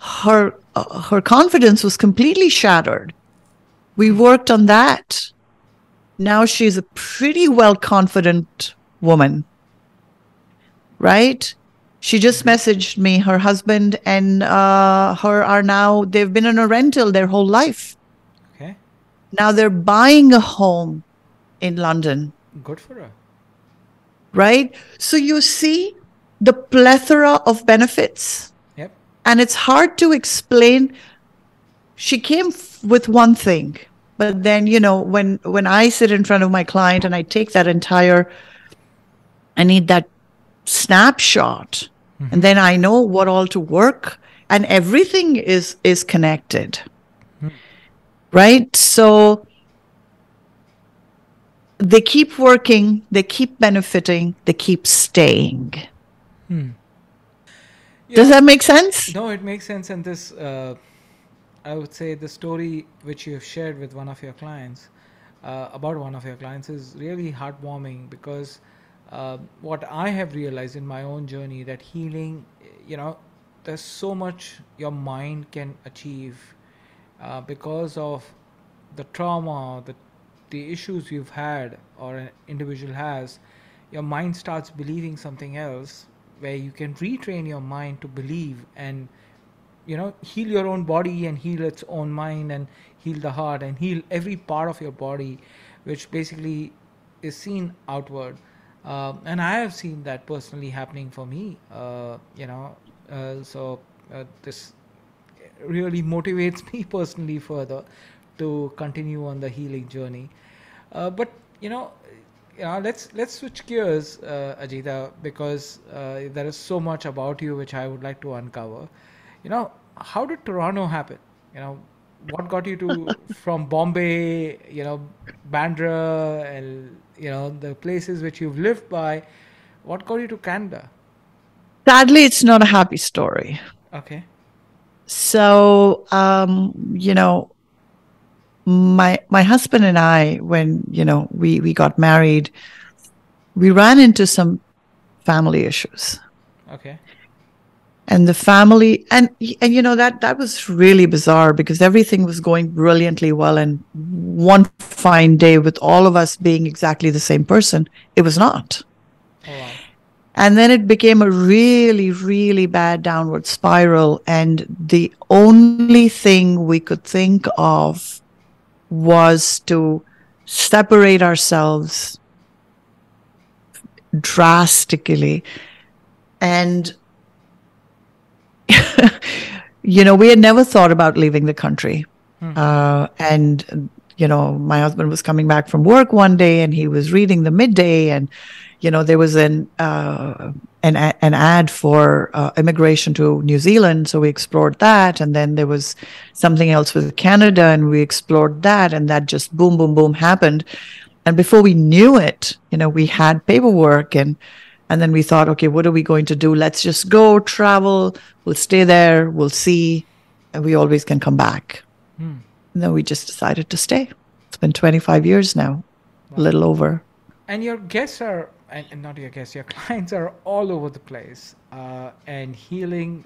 her uh, her confidence was completely shattered. We worked on that. Now she's a pretty well confident woman. Right? She just messaged me. Her husband and uh, her are now, they've been in a rental their whole life. Okay. Now they're buying a home in London. Good for her. Right? So you see the plethora of benefits. Yep. And it's hard to explain. She came f- with one thing, but then, you know, when when I sit in front of my client and I take that entire I need that snapshot mm-hmm. and then i know what all to work and everything is is connected mm-hmm. right so they keep working they keep benefiting they keep staying hmm. yeah. does that make sense no it makes sense and this uh, i would say the story which you have shared with one of your clients uh, about one of your clients is really heartwarming because uh, what I have realized in my own journey that healing, you know, there's so much your mind can achieve uh, because of the trauma, the the issues you've had or an individual has. Your mind starts believing something else, where you can retrain your mind to believe and you know heal your own body and heal its own mind and heal the heart and heal every part of your body which basically is seen outward. Uh, and I have seen that personally happening for me. Uh, you know, uh, so uh, this really motivates *laughs* me personally further to continue on the healing journey. Uh, but you know, you know, let's let's switch gears, uh, Ajita, because uh, there is so much about you which I would like to uncover. You know, how did Toronto happen? You know, what got you to *laughs* from Bombay, you know, Bandra, and you know the places which you've lived by. What got you to Canada? Sadly, it's not a happy story. Okay. So, um, you know, my my husband and I, when you know we we got married, we ran into some family issues. Okay. And the family and and you know that that was really bizarre because everything was going brilliantly well and one fine day with all of us being exactly the same person, it was not. Oh. And then it became a really, really bad downward spiral. And the only thing we could think of was to separate ourselves drastically. And, *laughs* you know, we had never thought about leaving the country. Hmm. Uh, and, you know, my husband was coming back from work one day and he was reading the Mid-Day and, you know, there was an, uh, an, an ad for uh, immigration to New Zealand. So we explored that. And then there was something else with Canada and we explored that. And that just boom, boom, boom happened. And before we knew it, you know, we had paperwork and, and then we thought, okay, what are we going to do? Let's just go travel. We'll stay there. We'll see. And we always can come back. Hmm. And then we just decided to stay. It's been 25 years now, wow. a little over. And your guests are and, and not your guests, your *laughs* clients are all over the place. Uh, and healing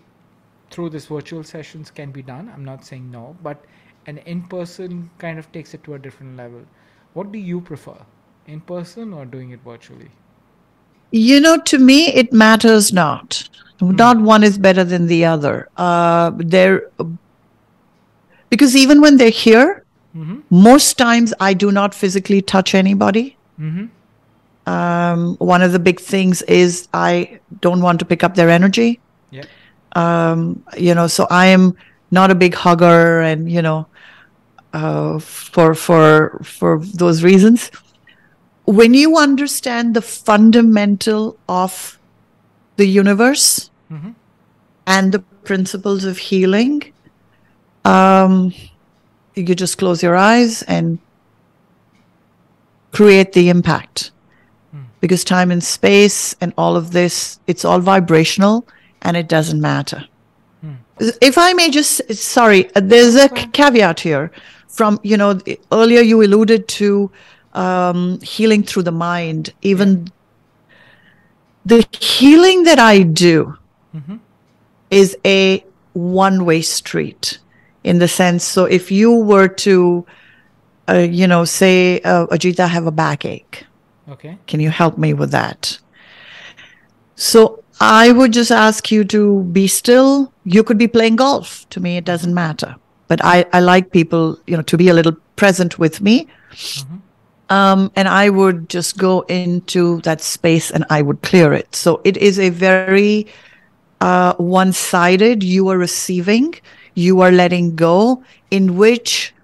through this virtual sessions can be done. I'm not saying no, but an in person kind of takes it to a different level. What do you prefer, in person or doing it virtually? You know, to me, it matters not. Hmm. Not one is better than the other. Uh, they're because even when they're here, mm-hmm. most times I do not physically touch anybody. Mm-hmm. Um, one of the big things is I don't want to pick up their energy. Yeah. Um, you know, so I am not a big hugger, and you know, uh, for for for those reasons. When you understand the fundamental of the universe mm-hmm. and the principles of healing, um, you just close your eyes and create the impact because time and space and all of this, it's all vibrational and it doesn't matter. Hmm. If I may just, sorry, there's a caveat here from, you know, earlier you alluded to um, healing through the mind. Even the healing that I do mm-hmm. is a one way street in the sense. So if you were to, uh, you know, say, uh, Ajita, I have a backache Okay. Can you help me with that? So I would just ask you to be still. You could be playing golf. To me, it doesn't matter. But I, I like people, you know, to be a little present with me. Mm-hmm. Um, and I would just go into that space and I would clear it. So it is a very uh, one sided, you are receiving, you are letting go, in which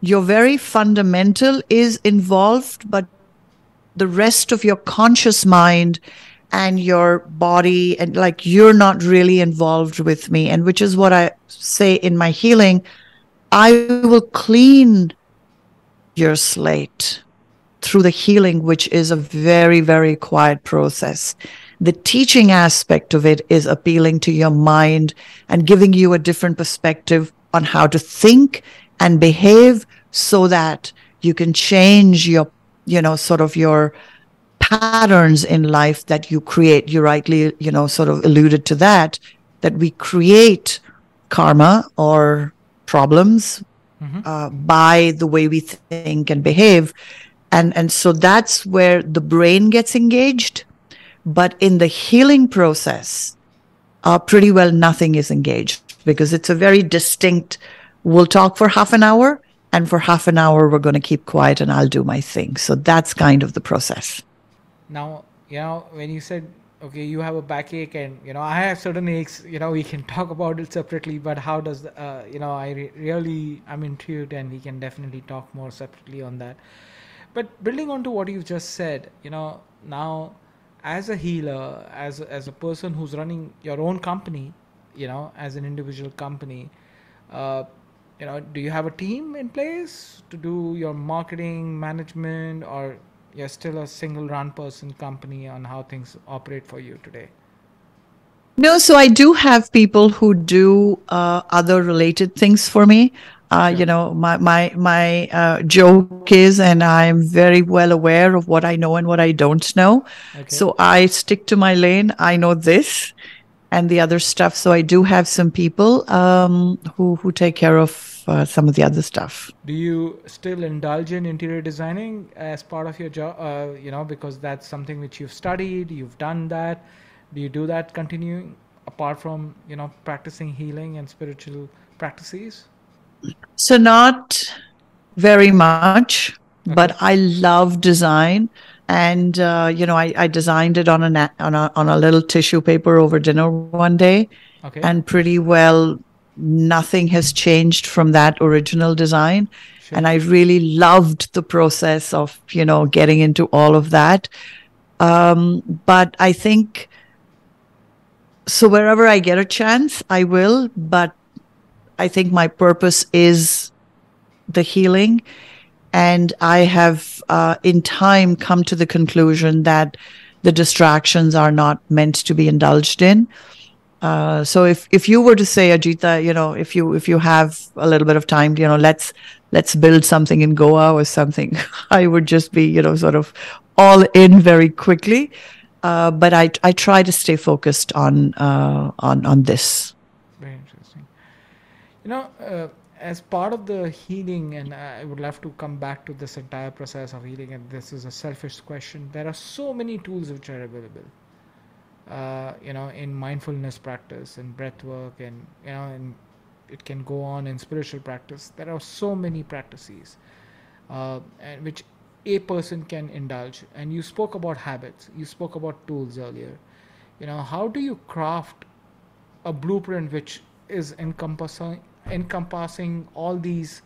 your very fundamental is involved, but the rest of your conscious mind and your body and like you're not really involved with me and which is what i say in my healing i will clean your slate through the healing which is a very very quiet process the teaching aspect of it is appealing to your mind and giving you a different perspective on how to think and behave so that you can change your you know, sort of your patterns in life that you create. You rightly, you know, sort of alluded to that, that we create karma or problems mm-hmm. uh, by the way we think and behave. And, and so that's where the brain gets engaged. But in the healing process, uh, pretty well nothing is engaged because it's a very distinct, we'll talk for half an hour and for half an hour we're going to keep quiet and I'll do my thing. So that's kind of the process. Now, you know, when you said okay, you have a backache and you know I have certain aches, you know, we can *laughs* talk about it separately, but how does uh, you know, I re- really I'm intrigued and we can definitely talk more separately on that. But building on to what you've just said, you know, now as a healer, as as a person who's running your own company, you know, as an individual company, uh, you know, do you have a team in place to do your marketing management, or you're still a single run person company on how things operate for you today? No, so I do have people who do uh, other related things for me. Uh, sure. You know, my my my uh, joke is, and I'm very well aware of what I know and what I don't know. Okay. So I stick to my lane. I know this, and the other stuff. So I do have some people um, who who take care of uh, some of the other stuff. Do you still indulge in interior designing as part of your job? Uh, you know, because that's something which you've studied, you've done that. Do you do that continuing apart from you know practicing healing and spiritual practices? So not very much, okay. but I love design and uh, you know I, I designed it on a on a on a little tissue paper over dinner one day okay. and pretty well nothing has changed from that original design sure. and i really loved the process of you know getting into all of that um, but i think so wherever i get a chance i will but i think my purpose is the healing and I have, uh, in time, come to the conclusion that the distractions are not meant to be indulged in. Uh, so if if you were to say, Ajita, you know, if you if you have a little bit of time, you know, let's let's build something in Goa or something, *laughs* I would just be, you know, sort of all in very quickly. Uh, but I I try to stay focused on uh, on on this. You know, uh, as part of the healing, and I would love to come back to this entire process of healing, and this is a selfish question. There are so many tools which are available, uh, you know, in mindfulness practice and breath work, and you know, and it can go on in spiritual practice. There are so many practices, uh, and which a person can indulge. And you spoke about habits. You spoke about tools earlier. You know, how do you craft a blueprint which is encompassing encompassing all these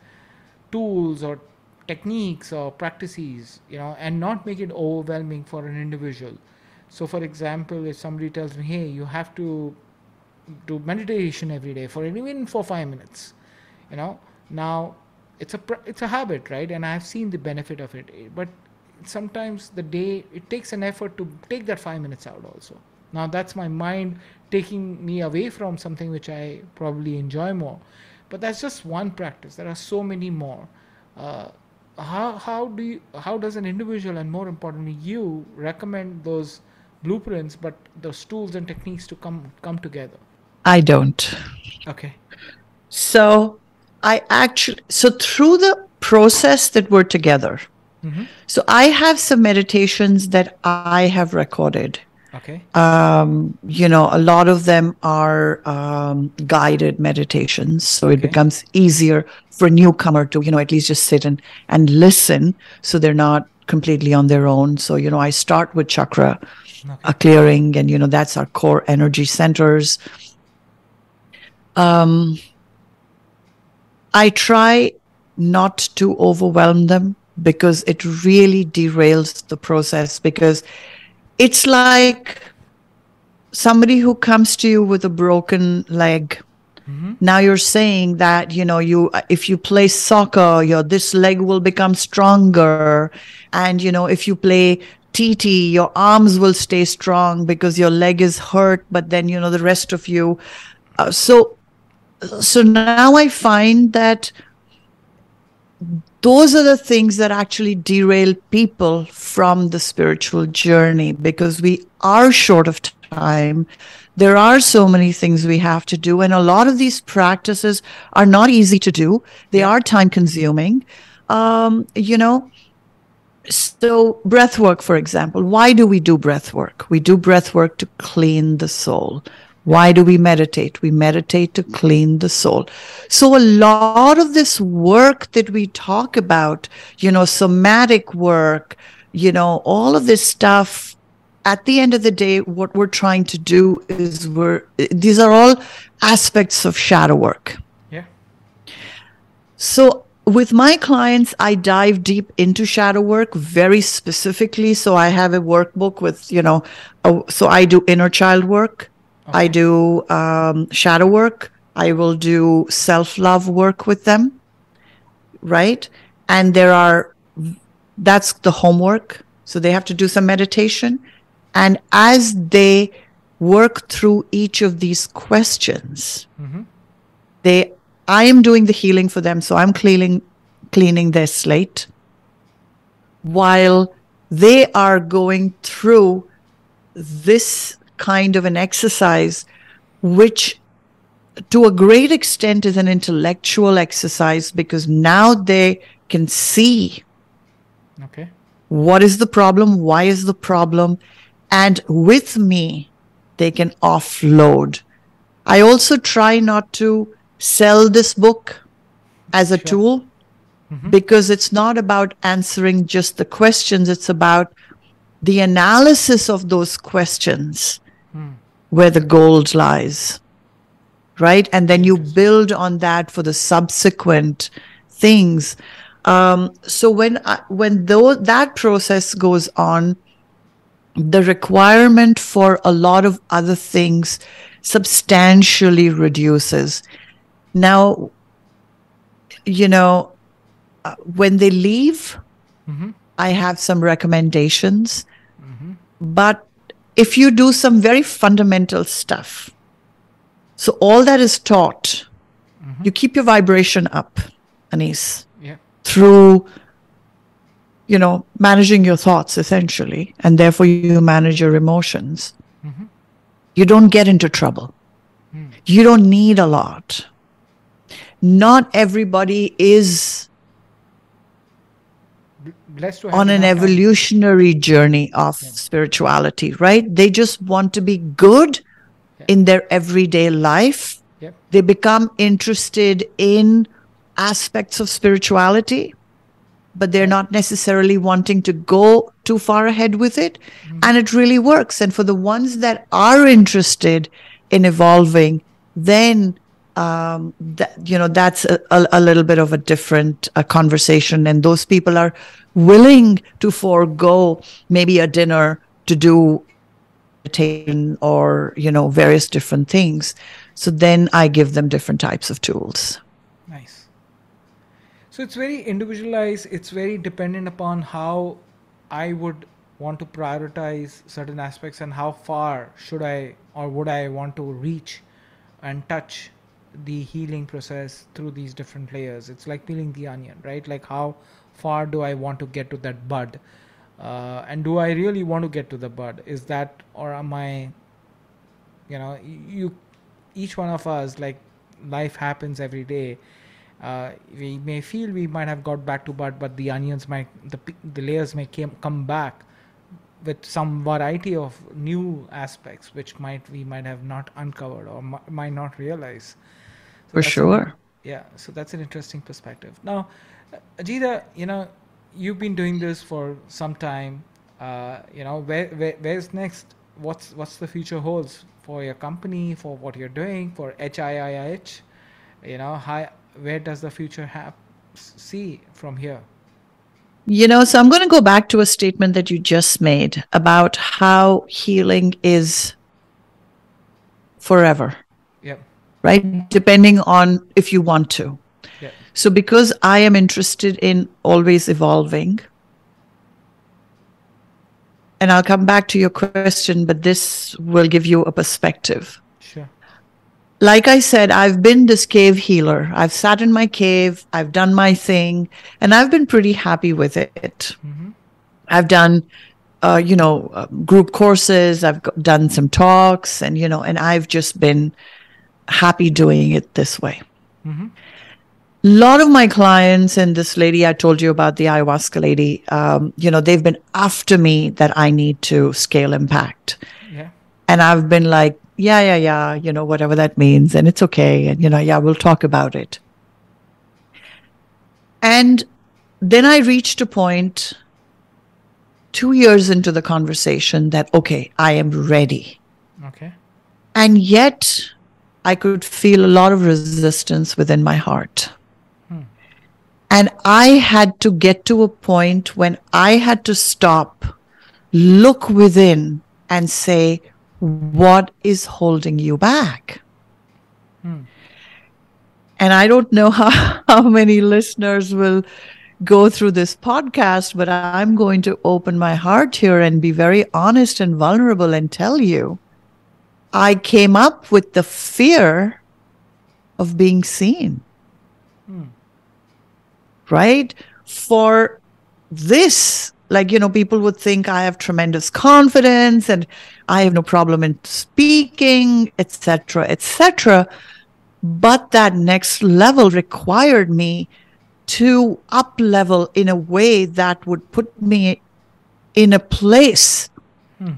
tools or techniques or practices you know and not make it overwhelming for an individual. So for example if somebody tells me hey you have to do meditation every day for even for 5 minutes you know now it's a it's a habit right? And i've seen the benefit of it. But sometimes the day it takes an effort to take that 5 minutes out also. Now that's my mind taking me away from something which i probably enjoy more but that's just one practice. There are so many more. Uh, how how do you, how does an individual and more importantly you recommend those blueprints, but those tools and techniques to come come together? I don't. Okay. So I actually so through the process that we're together. Mm-hmm. So I have some meditations that I have recorded Okay. Um, you know, a lot of them are um, guided meditations, so it becomes easier for a newcomer to, you know, at least just sit and and listen, so they're not completely on their own. So, you know, I start with chakra okay. a clearing, and you know, that's our core energy centers. Um, I try not to overwhelm them because it really derails the process because it's like somebody who comes to you with a broken leg mm-hmm. now you're saying that you know you if you play soccer your this leg will become stronger and you know if you play TT, your arms will stay strong because your leg is hurt, but then you know the rest of you. Uh, so, so now I find that those are the things that actually derail people from the spiritual journey because we are short of time. There are so many things we have to do, and a lot of these practices are not easy to do. They are time consuming. Um, you know, so breath work, for example, why do we do breath work? We do breath work to clean the soul. Why do we meditate? We meditate to clean the soul. So a lot of this work that we talk about, you know, somatic work, you know, all of this stuff, at the end of the day, what we're trying to do is we're, these are all aspects of shadow work. Yeah. So with my clients, I dive deep into shadow work very specifically. So I have a workbook with, you know, a, so I do inner child work. Okay. I do um, shadow work. I will do self love work with them. Right. And there are, that's the homework. So they have to do some meditation. And as they work through each of these questions, mm-hmm. they I am doing the healing for them, so I'm cleaning cleaning their slate while they are going through this kind of an exercise which to a great extent is an intellectual exercise because now they can see okay what is the problem why is the problem and with me they can offload i also try not to sell this book as a sure. tool mm-hmm. because it's not about answering just the questions, it's about the analysis of those questions mm. where the gold lies. Right. And then you build on that for the subsequent things. Um, so when I, when though that process goes on, the requirement for a lot of other things substantially reduces. Now, you know, uh, when they leave, mm-hmm. I have some recommendations. Mm-hmm. But if you do some very fundamental stuff, so all that is taught, mm-hmm. you keep your vibration up, Anees, yeah. through you know managing your thoughts essentially, and therefore you manage your emotions. Mm-hmm. You don't get into trouble. Mm. You don't need a lot not everybody is on an evolutionary time. journey of yeah. spirituality, right? They just want to be good yeah. in their everyday life. Yeah. They become interested in aspects of spirituality, but they're not necessarily wanting to go too far ahead with it. Mm-hmm. And it really works. And for the ones that are interested in evolving, then um, that, you know that's a, a, little bit of a different uh, conversation and those people are willing to forego maybe a dinner to do meditation or you know various different things so then i give them different types of tools nice so it's very individualized it's very dependent upon how i would want to prioritize certain aspects and how far should i or would i want to reach and touch the healing process through these different layers. It's like peeling the onion, right? Like how far do I want to get to that bud? Uh, and do I really want to get to the bud? Is that, or am I, you know, you, each one of us, like life happens every day. Uh, we may feel we might have got back to bud, but the onions might, the, the layers may came, come back with some variety of new aspects which might we might have not uncovered or m- might not realize so For sure. An, yeah. So that's an interesting perspective. Now, Ajita, you know, you've been doing this for some time. Uh, you know, where, where where's next? What's what's the future holds for your company, for what you're doing, for HIIH? You know, how, where does the future have see from here? You know, so I'm going to go back to a statement that you just made about how healing is forever Yeah. right? Depending on if you want to. So, because I am interested in always evolving, and I'll come back to your question, but this will give you a perspective. Sure. Like I said, I've been this cave healer. I've sat in my cave, I've done my thing, and I've been pretty happy with it. Mm-hmm. I've done uh, you know, uh, group courses. I've done some talks, and you know, and I've just been happy doing it this way. Mm-hmm. A lot of my clients and this lady I told you about, the ayahuasca lady, um, you know, they've been after me that I need to scale impact. Yeah. And I've been like, yeah, yeah, yeah, you know, whatever that means. And it's okay. And, you know, yeah, we'll talk about it. And then I reached a point two years into the conversation that, okay, I am ready. Okay. And yet I could feel a lot of resistance within my heart. And I had to get to a point when I had to stop, look within, and say, what is holding you back? Hmm. And I don't know *laughs* how, how many listeners will go through this podcast, but I'm going to open my heart here and be very honest and vulnerable and tell you I came up with the fear of being seen. Right? For this, like, you know, people would think I have tremendous confidence and I have no problem in speaking, etc., etc. But that next level required me to up level in a way that would put me in a place hmm.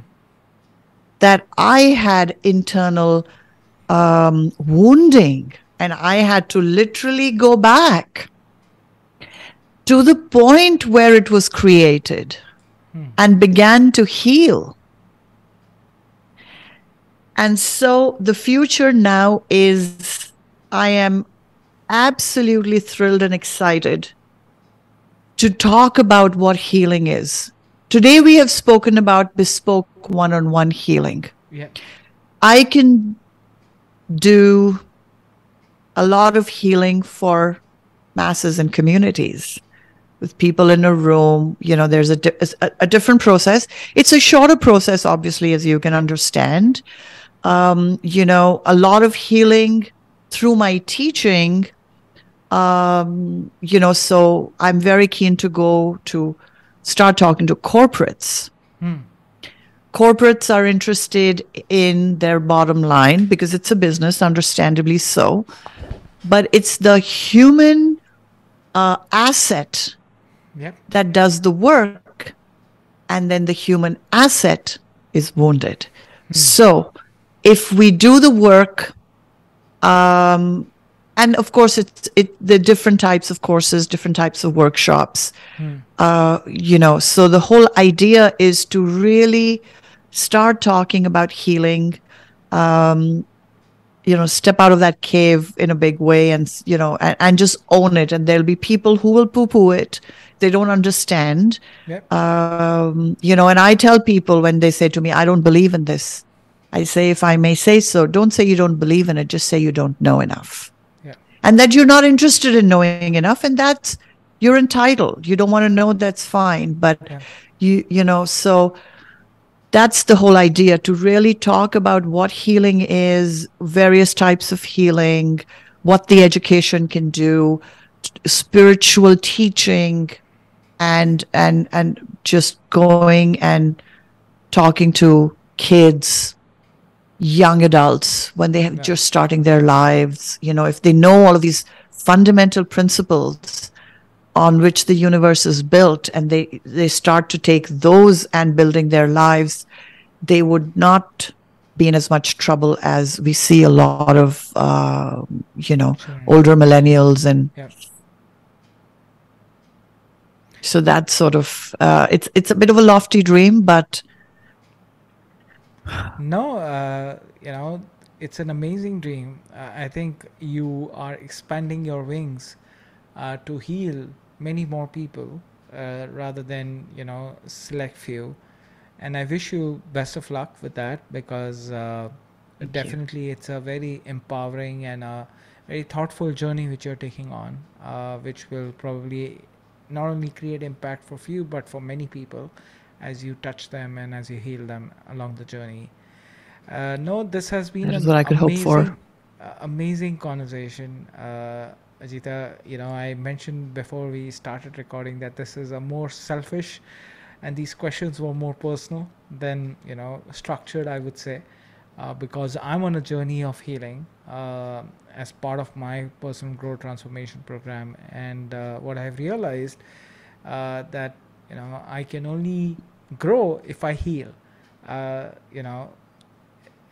that I had internal um, wounding, and I had to literally go back to the point where it was created hmm. and began to heal. And so the future now is I am absolutely thrilled and excited to talk about what healing is. Today we have spoken about bespoke one on one healing. Yeah. I can do a lot of healing for masses and communities with people in a room. You know, there's a, a, a different process. It's a shorter process, obviously, as you can understand. Um, you know, a lot of healing through my teaching um, you know, so I'm very keen to go to start talking to corporates. Hmm. Corporates are interested in their bottom line because it's a business, understandably so. But it's the human uh, asset yep. that does the work, and then the human asset is wounded. Hmm. So if we do the work, um, and of course it's it the different types of courses different types of workshops hmm. uh, you know so the whole idea is to really start talking about healing um, you know step out of that cave in a big way and you know and, and just own it and there'll be people who will poo-poo it they don't understand. Yep. um, you know and i tell people when they say to me i don't believe in this. I say if i may say so don't say you don't believe in it just say you don't know enough. And that you're not interested in knowing enough and that's you're entitled. You don't want to know that's fine but yeah. you you know so that's the whole idea to really talk about what healing is various types of healing what the education can do spiritual teaching and and and just going and talking to kids young adults when they have yeah. just starting their lives you know if they know all of these fundamental principles on which the universe is built and they they start to take those and building their lives they would not be in as much trouble as we see a lot of uh, you know sure. older millennials and yeah. So that's sort of uh, it's it's a bit of a lofty dream but no, uh, you know, it's an amazing dream. Uh, I think you are expanding your wings uh, to heal many more people uh, rather than, you know, select few. And I wish you best of luck with that because uh, definitely you. it's a very empowering and a very thoughtful journey which you're taking on, uh, which will probably not only create impact for few but for many people as you touch them and as you heal them along the journey. Uh, no, this has been that is what I could amazing, hope for. Uh, amazing conversation, uh, Ajita. You know, I mentioned before we started recording that this is a more selfish, and these questions were more personal than you know structured. I would say. Uh, because I'm on a journey of healing uh, as part of my personal growth transformation program, and uh, what I've realized uh, that you know I can only grow if I heal. Uh, you know,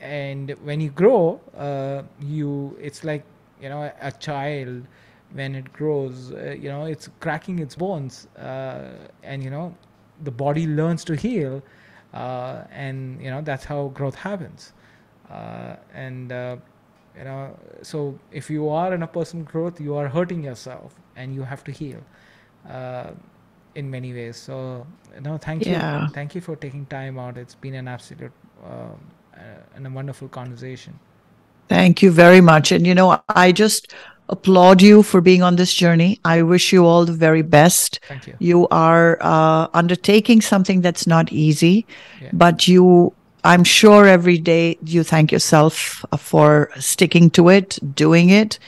and when you grow, uh, you it's like you know a, child when it grows, uh, you know it's cracking its bones, uh, and you know the body learns to heal, and you know that's how growth happens, and you know so if you are in a personal growth, you are hurting yourself, and you have to heal in many ways. So no, thank yeah. you, thank you for taking time out. It's been an absolute um, and a wonderful conversation. Thank you very much. And you know, I just applaud you for being on this journey. I wish you all the very best. Thank you. You are uh, undertaking something that's not easy, yeah. but you. I'm sure every day you thank yourself for sticking to it, doing it.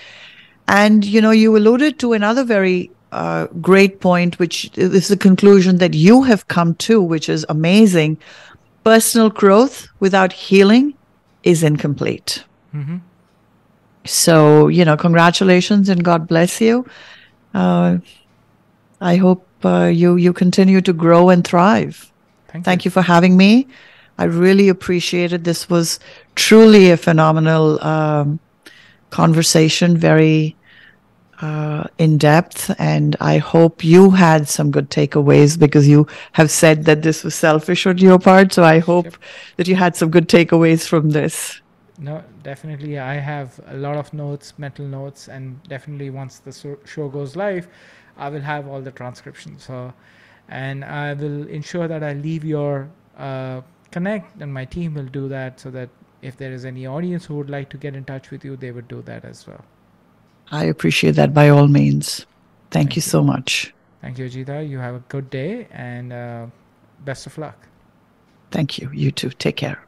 And, you know, you alluded to another very uh, great point, which is the conclusion that you have come to, which is amazing. Personal growth without healing is incomplete. Mm-hmm. So, you know, congratulations and God bless you. Uh, I hope uh, you you continue to grow and thrive. Thank, Thank you. you. for having me. I really appreciate it. This was truly a phenomenal um, conversation, very uh, in depth, and I hope you had some good takeaways because you have said that this was selfish on your part. So I hope yep. that you had some good takeaways from this. No, definitely. I have a lot of notes, mental notes, and definitely once the show goes live, I will have all the transcriptions. So, and I will ensure that I leave your uh, connect, and my team will do that so that if there is any audience who would like to get in touch with you, they would do that as well. I appreciate that by all means. Thank, Thank you, you, so much. Thank you, Ajita. You have a good day and uh, best of luck. Thank you. You too. Take care.